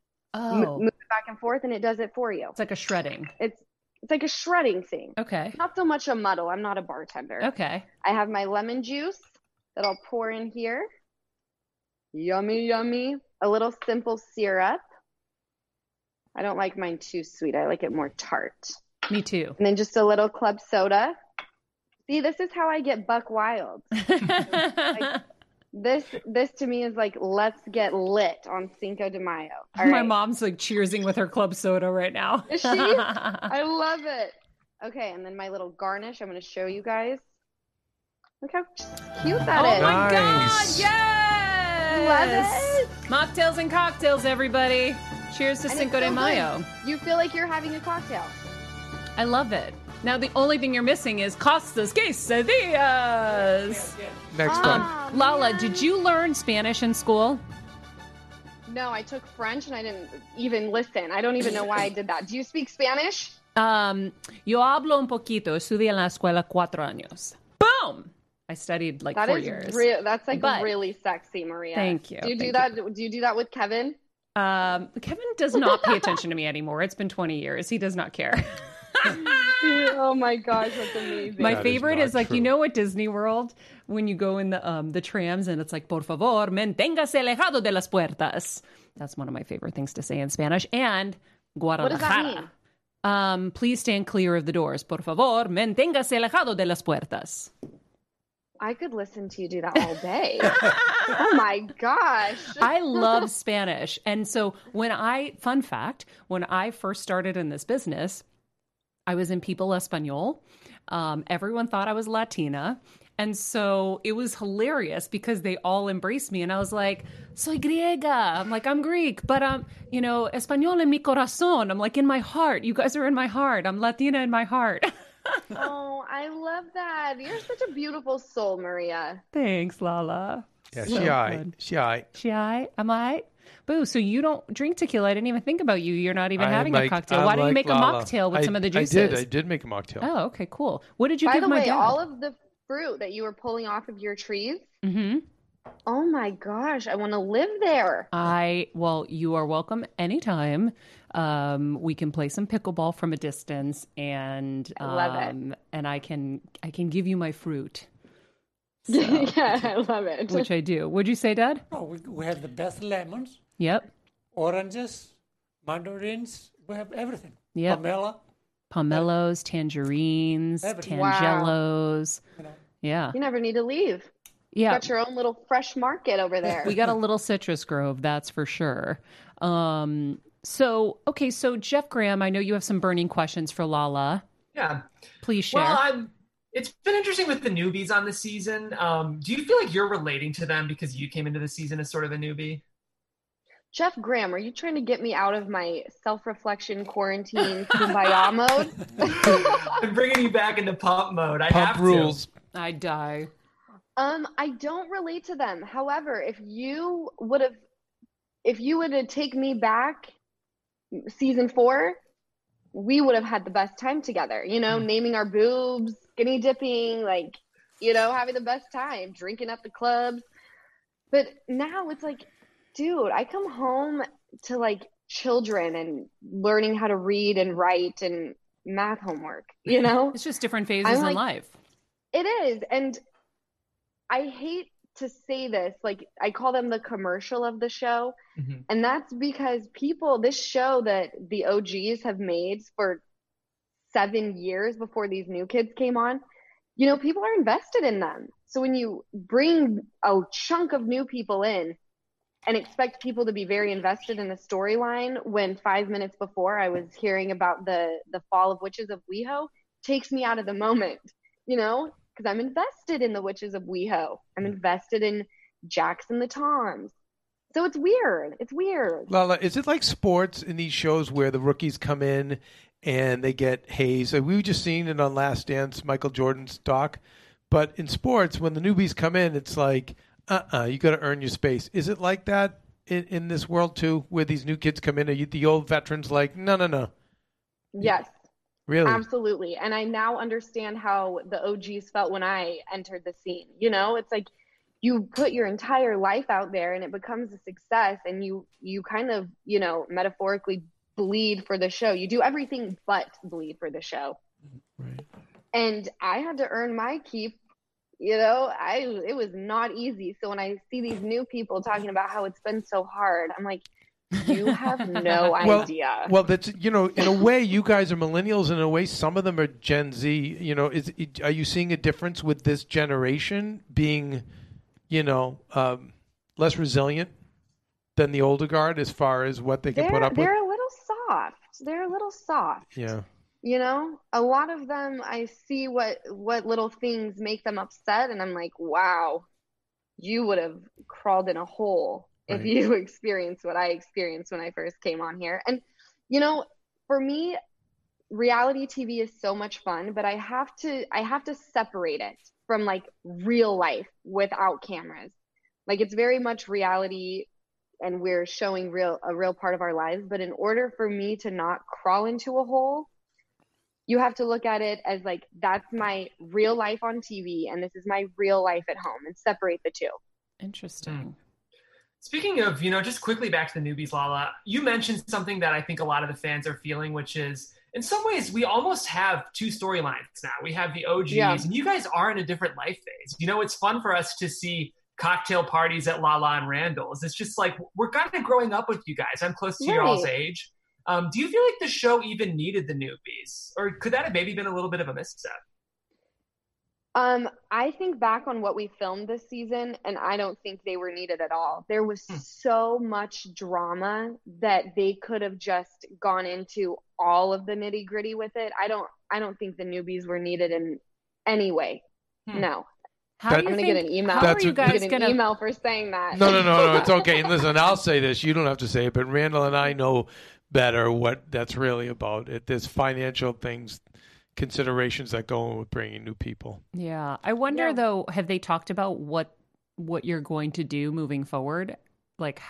m- Oh, move it back and forth, and it does it for you. it's like a shredding. It's it's like a shredding thing. Okay. Not so much a muddle. I'm not a bartender. Okay. I have my lemon juice that I'll pour in here. Yummy, yummy. A little simple syrup. I don't like mine too sweet. I like it more tart. Me too. And then just a little club soda. See, this is how I get buck wild. This this to me is like let's get lit on Cinco de Mayo. All My right. mom's like cheersing with her club soda right now. Is she? I love it. Okay, and then my little garnish. I'm going to show you guys. Look how cute that oh is. my Nice. god, yes! Love it. Mocktails and cocktails, everybody. Cheers to And it's Cinco de so good. Mayo. You feel like you're having a cocktail. I love it. Now the only thing you're missing is Costas quesadillas. Next Ah. time. Um, Lala, did you learn Spanish in school? No, I took French and I didn't even listen. I don't even know why I did that. Do you speak Spanish? Um, yo hablo un poquito. Estudié en la escuela cuatro años. Boom! I studied like That four is years. real. That's like But- really sexy, Maria. Thank you, Do you do thank that? Do you do that with Kevin? Um, Kevin does not pay attention to me anymore. It's been 20 years. He does not care. oh my gosh, that's amazing. My That is favorite not is, like true. you know at Disney World when you go in the um the trams and it's like por favor manténgase alejado de las puertas. That's one of my favorite things to say in Spanish. And Guadalajara. does that mean? Um, please stand clear of the doors. Por favor, manténgase alejado de las puertas. I could listen to you do that all day. oh my gosh. I love Spanish. And so when I, fun fact, when I first started in this business, I was in People Espanol. Um, everyone thought I was Latina. And so it was hilarious because they all embraced me. And I was like, soy griega. I'm like, I'm Greek, but um, you know, español en mi corazón. I'm like, in my heart. You guys are in my heart. I'm Latina in my heart. oh, I love that. You're such a beautiful soul, Maria. Thanks, Lala. Yeah, So she I. good. She I. She I? Am I? Boo, so you don't drink tequila. I didn't even think about you. You're not even I am having a cocktail. I'm Why don't you like make a mocktail with I- some of the juices? I did. I did make a mocktail. Oh, okay, cool. What did you By give the my way, dad? all of the fruit that you were pulling off of your trees, mm-hmm. oh my gosh, I want to live there. I well, you are welcome anytime. Um, we can play some pickleball from a distance, and I love it. um, and I can I can give you my fruit, yeah, I love it. which I do. Would you say, Dad? Oh, we, we have the best lemons, Yep, oranges, mandarins. We have everything. Yep. Pomelo. pomelos, tangerines, Everything. Wow. tangelos. You know. Yeah, You never need to leave. yeah. Got your own little fresh market over there. we got a little citrus grove, that's for sure. Um, so okay, so Jeff Graham, I know you have some burning questions for Lala. Yeah. Please share. Well, I'm. It's been interesting with the newbies on the season. Um, do you feel like you're relating to them because you came into the season as sort of a newbie? Jeff Graham, are you trying to get me out of my self-reflection quarantine kumbaya mode? I'm bringing you back into pump mode. I Pump have rules. I die. Um, I don't relate to them. However, if you would have, if you would have take me back season four, we would have had the best time together. You know, naming our boobs, skinny dipping, like, you know, having the best time, drinking at the clubs. But now it's like, dude, I come home to like children and learning how to read and write and math homework, you know? It's just different phases I'm in life. It is. And I hate to say this, like I call them the commercial of the show. Mhm. And that's because people, this show that the OGs have made for seven years before these new kids came on, you know, people are invested in them. So when you bring a chunk of new people in and expect people to be very invested in the storyline when five minutes before I was hearing about the the fall of witches of WeHo takes me out of the moment, you know, because I'm invested in the witches of WeHo. I'm mm. invested in Jax and the Toms. So it's weird. It's weird. Lala, uh, is it like sports in these shows where the rookies come in and they get hazed? Like we were just seeing it on Last Dance, Michael Jordan's doc. But in sports, when the newbies come in, it's like, uh uh you got to earn your space. Is it like that in, in this world too, where these new kids come in? Are you, the old veterans like, no, no, no? Yes. Really? Absolutely. And I now understand how the OGs felt when I entered the scene. You know, it's like you put your entire life out there and it becomes a success and you you kind of, you know, metaphorically bleed for the show. You do everything but bleed for the show. Right. And I had to earn my keep. You know, I it was not easy. So when I see these new people talking about how it's been so hard, I'm like, you have no well, idea. Well, that's you know, in a way, you guys are millennials. In a way, some of them are Gen Z. You know, is are you seeing a difference with this generation being, you know, um, less resilient than the older guard as far as what they can they're put up with? they're a little soft. They're a little soft. Yeah. You know, a lot of them I see what what little things make them upset and I'm like, "Wow. You would have crawled in a hole if you experienced what I experienced when I first came on here." And you know, for me, reality TV is so much fun, but I have to I have to separate it from like real life without cameras. Like it's very much reality and we're showing real a real part of our lives, but in order for me to not crawl into a hole, you have to look at it as like that's my real life on TV and this is my real life at home and separate the two. Interesting. Hmm. Speaking of, you know, just quickly back to the newbies, Lala, you mentioned something that I think a lot of the fans are feeling, which is in some ways we almost have two storylines now. We have the OGs, Yeah. and you guys are in a different life phase. You know, it's fun for us to see cocktail parties at Lala and Randall's. It's just like we're kind of growing up with you guys. I'm close to your all's age. Um, do you feel like the show even needed the newbies, or could that have maybe been a little bit of a misstep? Um, I think back on what we filmed this season, and I don't think they were needed at all. There was so much drama that they could have just gone into all of the nitty gritty with it. I don't, I don't think the newbies were needed in any way. Hmm. No. How That- I'm gonna get an email. How are you guys gonna get gonna? an email for saying that. No, no, no, no. It's okay. And listen, I'll say this. You don't have to say it, but Randall and I know better what that's really about. It there's financial things, considerations that go in with bringing new people. Yeah, I wonder Yeah. though. Have they talked about what what you're going to do moving forward? Like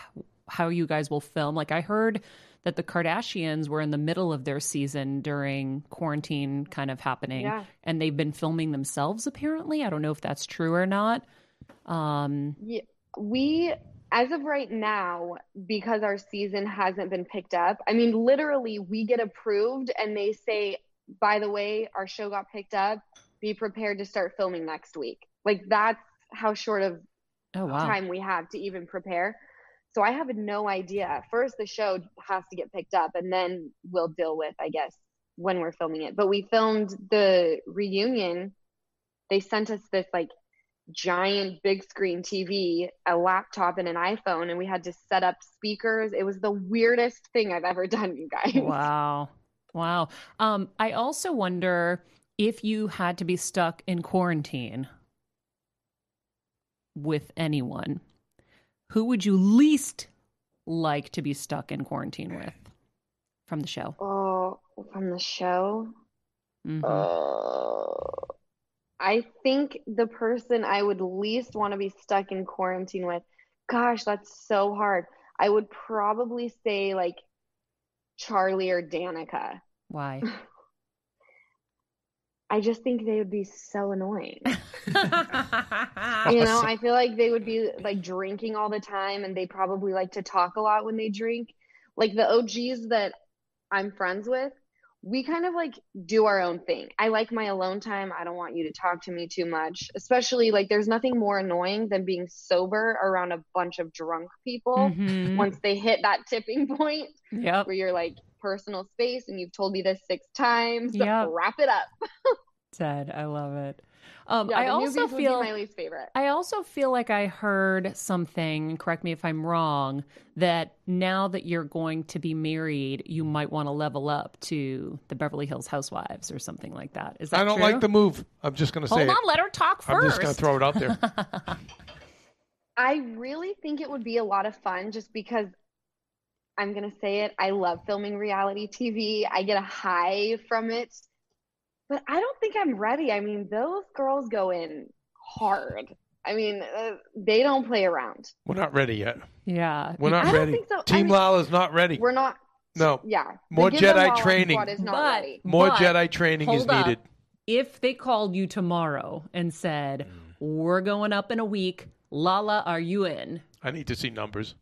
how you guys will film? Like I heard that the Kardashians were in the middle of their season during quarantine kind of happening, Yeah. and they've been filming themselves. Apparently, I don't know if that's true or not. Um, Yeah, we, as of right now, because our season hasn't been picked up, I mean, literally, we get approved and they say, by the way, our show got picked up. Be prepared to start filming next week. Like, that's how short of oh wow, time we have to even prepare. So I have no idea. First, the show has to get picked up, and then we'll deal with, I guess, when we're filming it. But we filmed the reunion. They sent us this like giant big screen TV, a laptop, and an iPhone, and we had to set up speakers. It was the weirdest thing I've ever done, you guys. wow, wow. Um, I also wonder if you had to be stuck in quarantine with anyone, who would you least like to be stuck in quarantine with from the show? Oh, from the show. Mhm. Uh, I think the person I would least want to be stuck in quarantine with, gosh, that's so hard. I would probably say like Charlie or Danica. Why? I just think they would be so annoying. You know, I feel like they would be like drinking all the time and they probably like to talk a lot when they drink. Like the OGs that I'm friends with, we kind of like do our own thing. I like my alone time. I don't want you to talk to me too much. Especially like there's nothing more annoying than being sober around a bunch of drunk people Mhm. once they hit that tipping point Yep. where you're like personal space and you've told me this six times. Yep. Wrap it up. Ted, I love it. Um, Yeah, I also newbies would be feel my least favorite. I also feel like I heard something, correct me if I'm wrong, that now that you're going to be married, you might want to level up to the Beverly Hills Housewives or something like that. Is that I don't true? like the move. I'm just going to say Hold it. on, let her talk first. I'm just going to throw it out there. I really think it would be a lot of fun just because I'm going to say it. I love filming reality TV. I get a high from it. But I don't think I'm ready. I mean, those girls go in hard. I mean, uh, they don't play around. We're not ready yet. Yeah. We're not I don't ready. think so. I Team Lala is not ready. We're not. No. Yeah. More Jedi training. Is not But- ready. More But Jedi training is up. needed. If they called you tomorrow and said, We're going up in a week, Lala, are you in? I need to see numbers.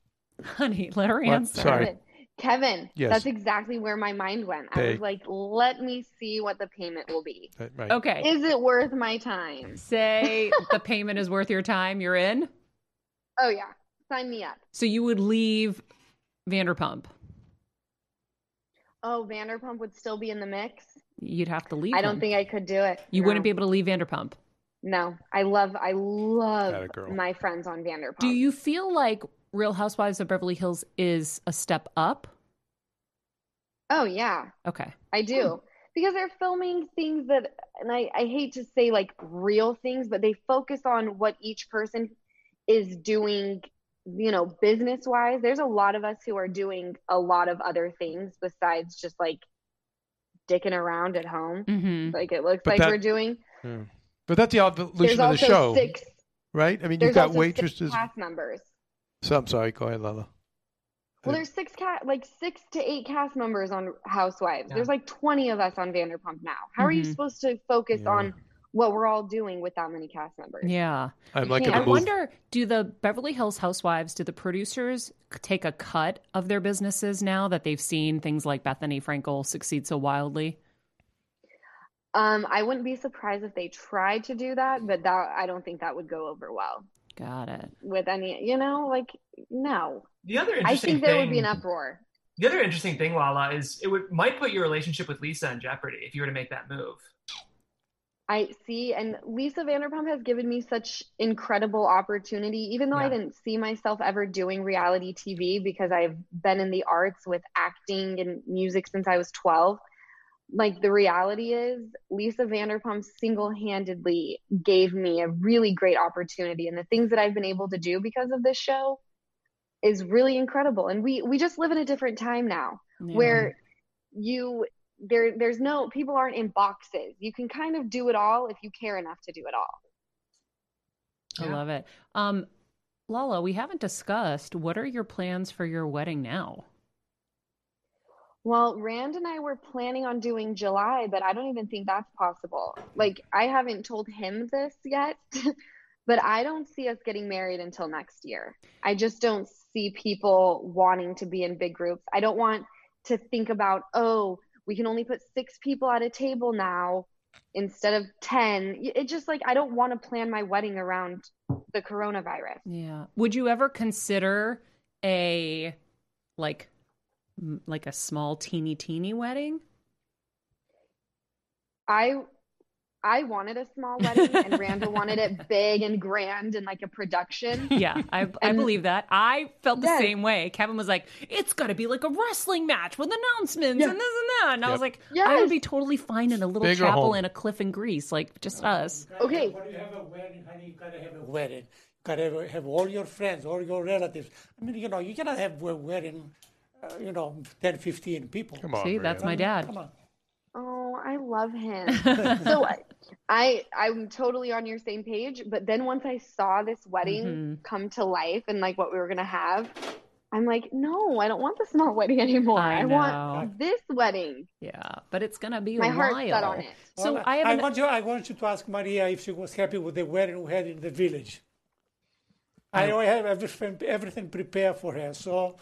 Honey, let her What? answer. Sorry. Kevin, Kevin Yes. that's exactly where my mind went. I Pay. was like, let me see what the payment will be. Right. Okay. Is it worth my time? Say the payment is worth your time, you're in. Oh, yeah. Sign me up. So you would leave Vanderpump. Oh, Vanderpump would still be in the mix. You'd have to leave. I don't him. think I could do it. you No. wouldn't be able to leave Vanderpump. No, I love, I love my friends on Vanderpump. Do you feel like Real Housewives of Beverly Hills is a step up? Oh yeah, Okay. I do. Because they're filming things that, and I, I hate to say like real things, but they focus on what each person is doing, you know, business wise. There's a lot of us who are doing a lot of other things besides just like dicking around at home, Mm-hmm. like it looks But like that- we're doing. Yeah. But that's the There's evolution of the show, six. right? I mean, you've got waitresses. six cast members. So I'm sorry. Go ahead, Lala. Well, there's six cat, like six to eight cast members on Housewives. Yeah. There's like 20 of us on Vanderpump now. How are you Mhm. supposed to focus Yeah. on what we're all doing with that many cast members? Yeah. I'm You liking can't- the I wonder do the Beverly Hills Housewives, do the producers take a cut of their businesses now that they've seen things like Bethenny Frankel succeed so wildly? Um, I wouldn't be surprised if they tried to do that, but that I don't think that would go over well Got it. with any. You know, like no. The other I interesting think there thing, would be an uproar. The other interesting thing, Lala, is it would might put your relationship with Lisa in jeopardy if you were to make that move. I see, and Lisa Vanderpump has given me such incredible opportunity, even though I didn't see myself ever doing reality TV because I've been in the arts with acting and music since I was 12. Like the reality is Lisa Vanderpump single-handedly gave me a really great opportunity and the things that I've been able to do because of this show is really incredible and we we just live in a different time now Yeah. where you there there's no people aren't in boxes you can kind of do it all if you care enough to do it all I love it. Um, Lala, we haven't discussed what are your plans for your wedding now? Well, Rand and I were planning on doing July, but I don't even think that's possible. Like, I haven't told him this yet, but I don't see us getting married until next year. I just don't see people wanting to be in big groups. I don't want to think about, oh, we can only put six people at a table now instead of 10. It just like, I don't want to plan my wedding around the coronavirus. Yeah. Would you ever consider a like like a small teeny teeny wedding? I I wanted a small wedding and Randall wanted it big and grand and like a production. Yeah, I, I believe that. I felt the Yes. same way. Kevin was like, "It's got to be like a wrestling match with announcements Yeah. and this and that," and I was Yep. like, "I would be totally fine in a little Bigger chapel home. in a cliff in Greece, like just us." Okay. When you have a wedding, honey, you gotta have a wedding. You gotta have, have all your friends, all your relatives. I mean, you know, you cannot have a wedding, uh, you know, 10, 15 people. Come on, See, that's my Rand. dad. Come on. Oh, I love him. so I, I I'm totally on your same page, but then once I saw this wedding Mhm. come to life and like what we were going to have, I'm like, "No, I don't want the small wedding anymore. I I, want this wedding." Yeah, but it's gonna be My a heart's while. set on it. So Well, I have I an- want you. I want you to ask Maria if she was happy with the wedding we had in the village. I already have everything, everything prepared for her. So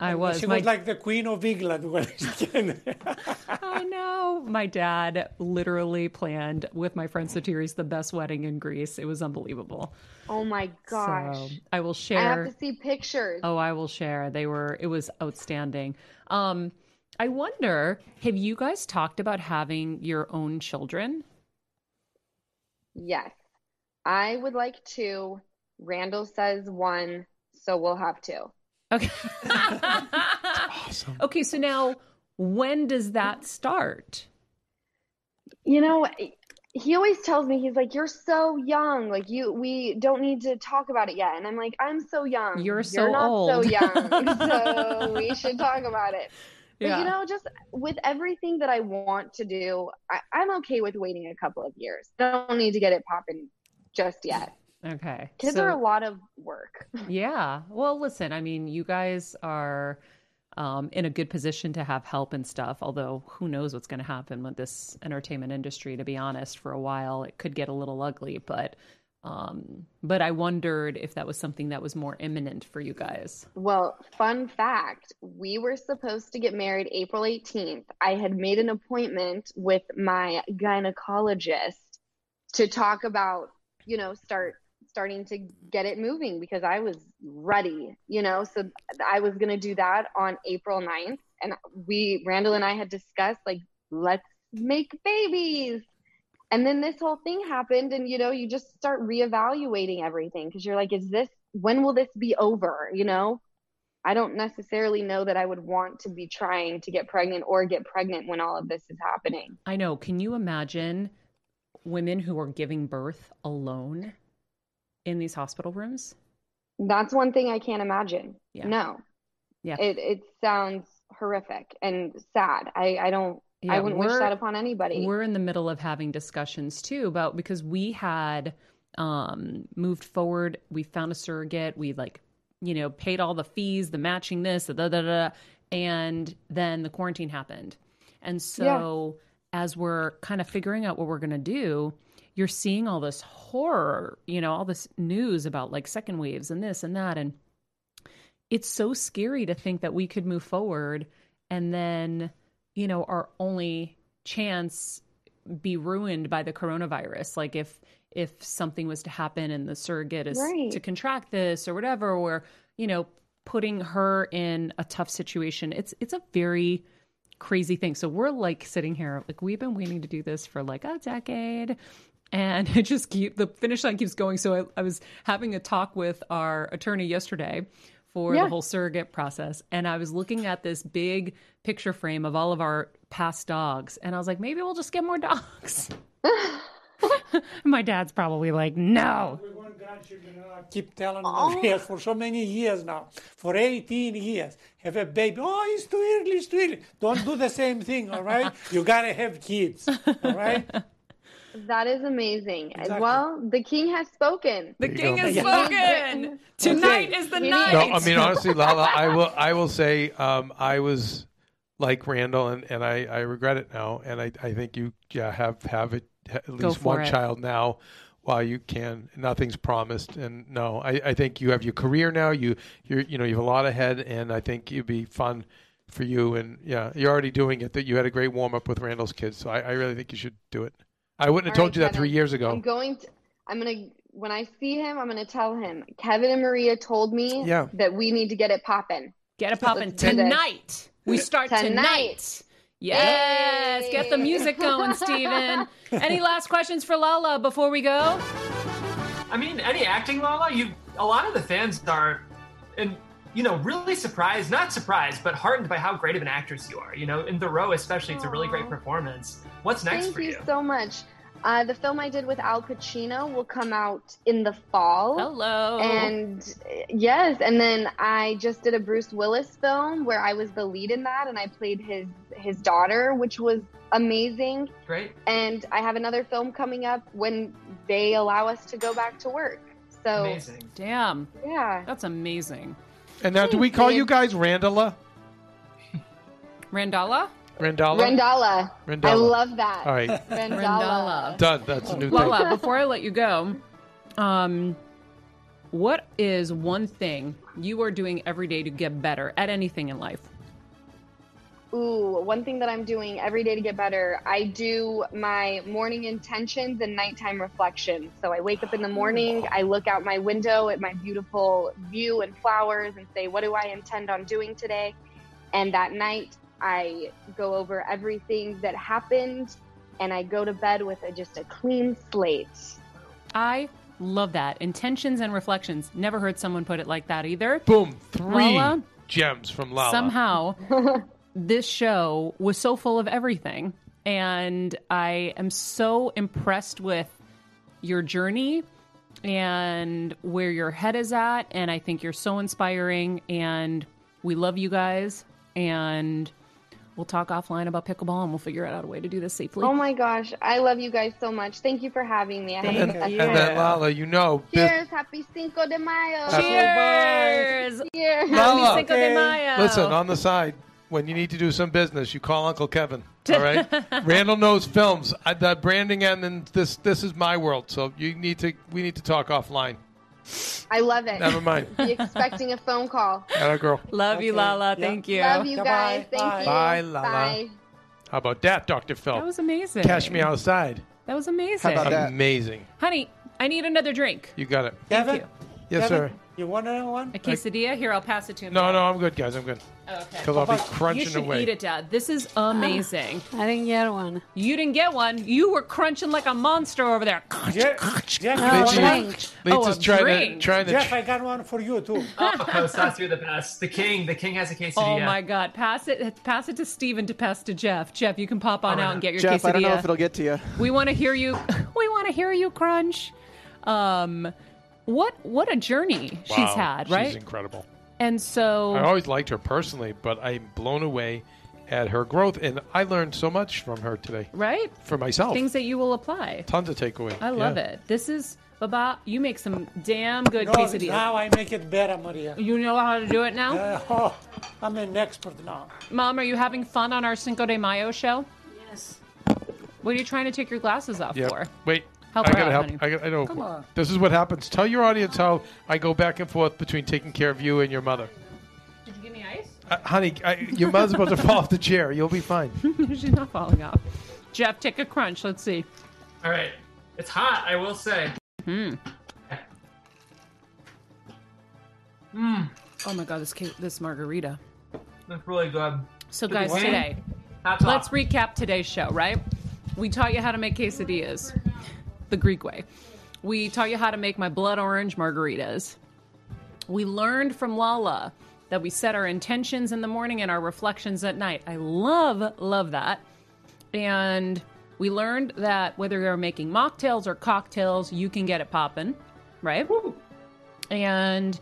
I was She my was like the queen of England when she came there. I know. My dad literally planned with my friend Sotiris the best wedding in Greece. It was unbelievable. Oh my gosh. So I will share. I have to see pictures. Oh, I will share. They were. It was outstanding. Um, I wonder, have you guys talked about having your own children? Yes. I would like to. Randall says one, so we'll have two. Okay. Awesome. okay. So now, when does that start? You know, he always tells me he's like, "You're so young. Like you, we don't need to talk about it yet." And I'm like, "I'm so young. You're so not so old." young, so we should talk about it." But Yeah. you know, just with everything that I want to do, I, I'm okay with waiting a couple of years. I don't need to get it popping just yet. Okay. Kids so- are a lot of work. Yeah. Well, listen, I mean, you guys are um, in a good position to have help and stuff, although who knows what's going to happen with this entertainment industry, to be honest, for a while. It could get a little ugly, but. Um, but I wondered if that was something that was more imminent for you guys. Well, fun fact we were supposed to get married April 18th. I had made an appointment with my gynecologist to talk about, you know, start starting to get it moving because I was ready, you know. So I was going to do that on April 9th. And we, Randall and I had discussed, like, let's make babies. And then this whole thing happened, and you know, you just start reevaluating everything because you're like, is this, when will this be over? You know? I don't necessarily know that I would want to be trying to get pregnant or get pregnant when all of this is happening. I know. Can you imagine women who are giving birth alone in these hospital rooms? That's one thing I can't imagine. Yeah. No. Yeah. It it sounds horrific and sad. I I don't yeah, I wouldn't wish that upon anybody. We're in the middle of having discussions too about because we had um moved forward, we found a surrogate, we like, you know, paid all the fees, the matching this, da da da, da and then the quarantine happened. And so as we're kind of figuring out what we're going to do, you're seeing all this horror, you know, all this news about like second waves and this and that and it's so scary to think that we could move forward and then you know our only chance be ruined by the coronavirus. Like if if something was to happen and the surrogate is Right. to contract this or whatever or you know putting her in a tough situation it's it's a very crazy thing. So we're like sitting here like we've been waiting to do this for like a decade and it just keep the finish line keeps going so I, I was having a talk with our attorney yesterday for Yeah. the whole surrogate process. And I was looking at this big picture frame of all of our past dogs. And I was like, maybe we'll just get more dogs. My dad's probably like, no. I keep telling Maria oh. for so many years now, for 18 years, have a baby. Oh, it's too early, it's too early. Don't do the same thing, all right? You gotta have kids, all right? That is amazing. Exactly. Well, the king has spoken. The king go. has Yeah. spoken. Tonight is the You need- night. No, I mean honestly, Lala, I will I will say um, I was like Randall, and, and I, I regret it now, and I, I think you yeah, have have it at least one it. child now while you can. Nothing's promised, and no, I, I think you have your career now. You you you know you have a lot ahead, and I think it'd be fun for you. And yeah, you're already doing it. That you had a great warm up with Randall's kids, so I, I really think you should do it. I wouldn't have told right, you that Kevin. three years ago. I'm going to. I'm gonna. When I see him, I'm gonna tell him. Kevin and Maria told me Yeah. that we need to get it popping. Get it popping Let's do this. tonight. We start tonight. Tonight. Yes, Yay. get the music going, Steven. Any last questions for Lala before we go? I mean, any acting, Lala, you a lot of the fans are, and you know, really surprised, not surprised, but heartened by how great of an actress you are. You know, in The Row especially, it's a really great performance. What's next Thank for you Thank you? so much. Uh, the film I did with Al Pacino will come out in the fall. Hello. And yes, and then I just did a Bruce Willis film where I was the lead in that, and I played his his daughter, which was amazing. Great. And I have another film coming up when they allow us to go back to work. So Amazing. Damn, yeah, that's amazing. And now, do we call you guys Randala? Randala? Randalla? Rendala. Rendala. I love that. All right. Rendala. Rendala. Done. That's a new thing. Lala, before I let you go, um, what is one thing you are doing every day to get better at anything in life? Ooh, one thing that I'm doing every day to get better, I do my morning intentions and nighttime reflections. So I wake up in the morning, I look out my window at my beautiful view and flowers and say, what do I intend on doing today? And that night, I go over everything that happened and I go to bed with a, just a clean slate. I love that. Intentions and reflections. Never heard someone put it like that either. Boom. Three Lala? gems from Lala. Somehow, this show was so full of everything. And I am so impressed with your journey and where your head is at. And I think you're so inspiring. And we love you guys. And we'll talk offline about pickleball and we'll figure out a way to do this safely. Oh my gosh, I love you guys so much. Thank you for having me. I Thank have And, a and special- then Lala, you know, this- Cheers, happy Cinco de Mayo. Cheers! Cheers. Lala. Happy Cinco de Mayo. listen, on the side, when you need to do some business, you call Uncle Kevin. All right, Randall knows films. I, the branding and then this this is my world. So you need to we need to talk offline. I love it. Never mind. Be expecting a phone call. Atta girl. Love you, Lala. Yeah. Thank you. Love you Goodbye. guys. Thank Bye. you. Bye, Lala. Bye. How about that, Doctor Phil? That was amazing. Catch me outside. That was amazing. How about that? Amazing. Honey, I need another drink. You got it. Kevin, you. Yes, Kevin, sir. You want another one? A quesadilla? Here, I'll pass it to him. No, no, I'm good, guys. I'm good. Okay. Because I'll be crunching You should away. eat it, Dad. This is amazing. I didn't get one. You didn't get one. You were crunching like a monster over there. Jeff, Jeff, Oh, you want drink. one? Oh, Lisa's a trying to trying to. Jeff, I got one for you too. Oh, Kostas, you're the best. The king. The king has a quesadilla. Oh my God! Pass it. Pass it to Steven to pass to Jeff. Jeff, you can pop on All out and get your Jeff, quesadilla. I don't know if it'll get to you. We want to hear you. We want to hear you crunch. Um, what what a journey she's had, right? She's incredible. and so I always liked her personally, but I'm blown away at her growth, and I learned so much from her today right for myself. things that you will apply. Tons of takeaway. I love Yeah. it. This is Baba. You make some damn good No, quesadillas. now I make it better, Maria. You know how to do it now, Uh, oh, I'm an expert now. Mom. Are you having fun on our Cinco de Mayo show? Yes. What are you trying to take your glasses off Yeah. for? Wait. Help I her gotta out, help. honey. I, gotta, I know. Come on. This is what happens. Tell your audience how I go back and forth between taking care of you and your mother. Did you give me ice? Uh, honey, I, your mother's about to fall off the chair. You'll be fine. She's not falling off. Jeff, take a crunch. Let's see. All right. It's hot, I will say. Hmm. Mmm. Oh my god, this ca- this margarita. That's really good. So guys, today Hats let's recap today's show. Right? We taught you how to make quesadillas, the Greek way. We taught you how to make my blood orange margaritas. We learned from Lala that we set our intentions in the morning and our reflections at night. I love, love that. And we learned that whether you're making mocktails or cocktails, you can get it popping, right? And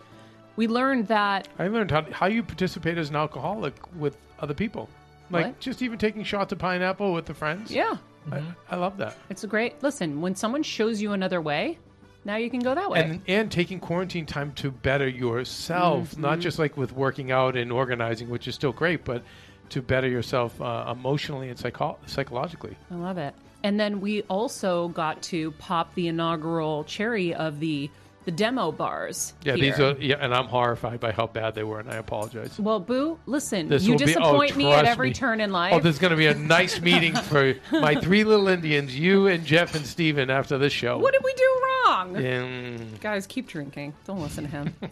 we learned that I learned how how you participate as an alcoholic with other people, like What? just even taking shots of pineapple with the friends. yeah, I, I love that. it's a great listen. When someone shows you another way, now you can go that way. And and taking quarantine time to better yourself, Mm-hmm. not just like with working out and organizing, which is still great, but to better yourself uh, emotionally and psycho- psychologically. I love it. And then we also got to pop the inaugural cherry of the the demo bars. Yeah, here. these are yeah, and I'm horrified by how bad they were, and I apologize. Well, Boo, listen, This you will be- oh, disappoint me at every me. turn in life. Oh, there's going to be a nice meeting for my three little Indians, you and Jeff and Steven after this show. what did we do wrong? Um, Guys, keep drinking. Don't listen to him. all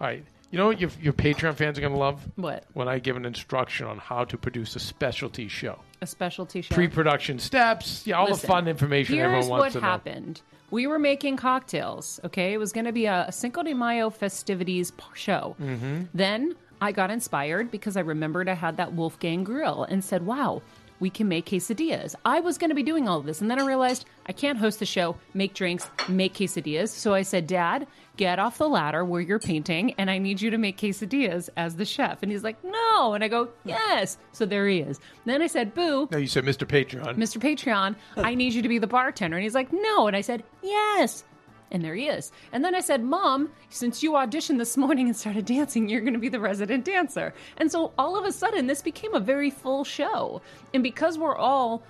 right. You know what your, your Patreon fans are going to love? what? When I give an instruction on how to produce a specialty show. A specialty show. Pre-production steps, yeah, all the fun information Here's everyone wants what to know. happened. We were making cocktails, okay? It was going to be a, Cinco de Mayo festivities show. Mm-hmm. Then I got inspired because I remembered I had that Wolfgang grill and said, wow, we can make quesadillas. I was going to be doing all of this. And then I realized I can't host the show, make drinks, make quesadillas. So I said, Dad, get off the ladder where you're painting and I need you to make quesadillas as the chef. And he's like, no. And I go, yes. So there he is. then I said, Boo, No, you said Mr. Patreon. Mr. Patreon, I need you to be the bartender. And he's like, no. And I said, yes. And there he is. And then I said, Mom, since you auditioned this morning and started dancing, you're going to be the resident dancer. And so all of a sudden, this became a very full show. And because we're all,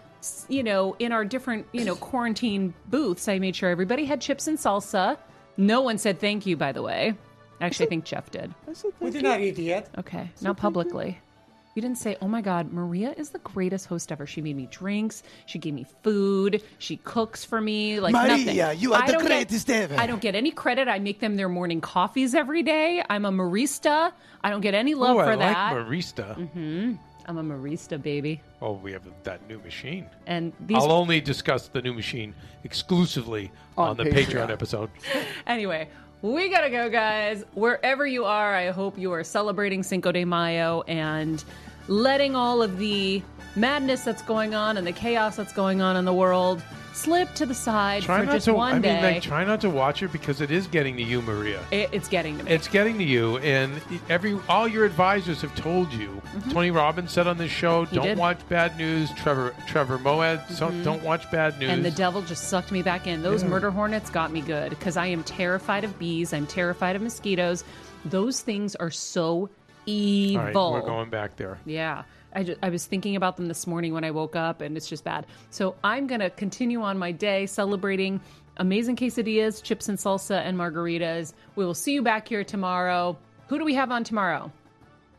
you know, in our different, you know, quarantine booths, I made sure everybody had chips and salsa. No one said thank you, by the way. Actually, I think Jeff did. We did not eat yet. Okay, not publicly. You didn't say, "Oh my God, Maria is the greatest host ever." She made me drinks. She gave me food. She cooks for me. Like Maria, nothing. you are I the don't get- greatest ever. I don't get any credit. I make them their morning coffees every day. I'm a barista. I don't get any love oh, for I that. like Marista. Mm-hmm. I'm a Marista baby. Oh, we have that new machine. And these. I'll only discuss the new machine exclusively on, On the Patreon. Patreon episode. Anyway, we gotta go, guys. Wherever you are, I hope you are celebrating Cinco de Mayo and letting all of the madness that's going on and the chaos that's going on in the world slip to the side Try for not just to. one I day. mean, like, try not to watch it because it is getting to you, Maria. It- it's getting to me. It's getting to you, and every all your advisors have told you. Tony Robbins said on this show, "Don't Mm-hmm. did. Mm-hmm. watch bad news." Trevor Trevor Moawad, so, don't watch bad news. and the devil just sucked me back in. Those Yeah. murder hornets got me good because I am terrified of bees. I'm terrified of mosquitoes. Those things are so evil. right, we're going back there. Yeah. I, ju- I was thinking about them this morning when I woke up, and it's just bad. So I'm going to continue on my day celebrating amazing quesadillas, chips and salsa, and margaritas. We will see you back here tomorrow. Who do we have on tomorrow?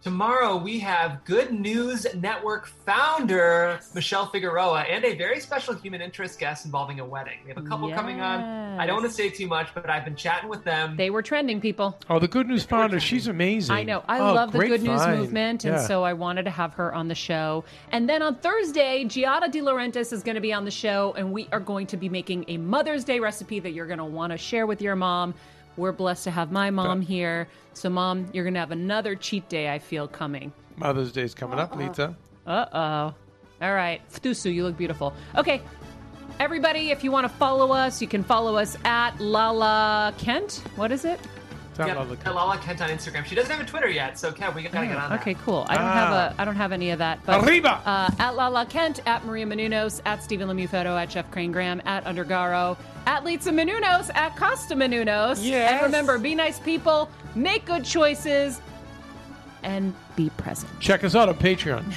Tomorrow we have Good News Network founder Michelle Figueroa and a very special human interest guest involving a wedding. We have a couple coming on. I don't want to say too much, but I've been chatting with them. They were trending, people. Oh, the Good News founder, she's amazing. I know. I Oh, love the great good news movement, and Yeah. so I wanted to have her on the show. And then on Thursday, Giada De Laurentiis is going to be on the show, and we are going to be making a Mother's Day recipe that you're going to want to share with your mom. We're blessed to have my mom here. So, mom, you're going to have another cheat day, I feel, coming. Mother's Day's coming up, Lita. Uh oh. All right. Ftusu, you look beautiful. Okay. Everybody, if you want to follow us, you can follow us at Lala Kent. What is it? Tell Yeah, Lala- at Lala Kent on Instagram. She doesn't have a Twitter yet, so Kev, we gotta get on that. Okay, cool. I don't have Ah. a I don't have any of that. But Arriba! Uh, at Lala Kent, at Maria Menounos, at Stephen Lemieux Photo, at Jeff Crane Graham, at Undergaro, at Litsa Menounos, at Costa Menounos. Yes. And remember, be nice people, make good choices, and be present. Check us out on Patreon.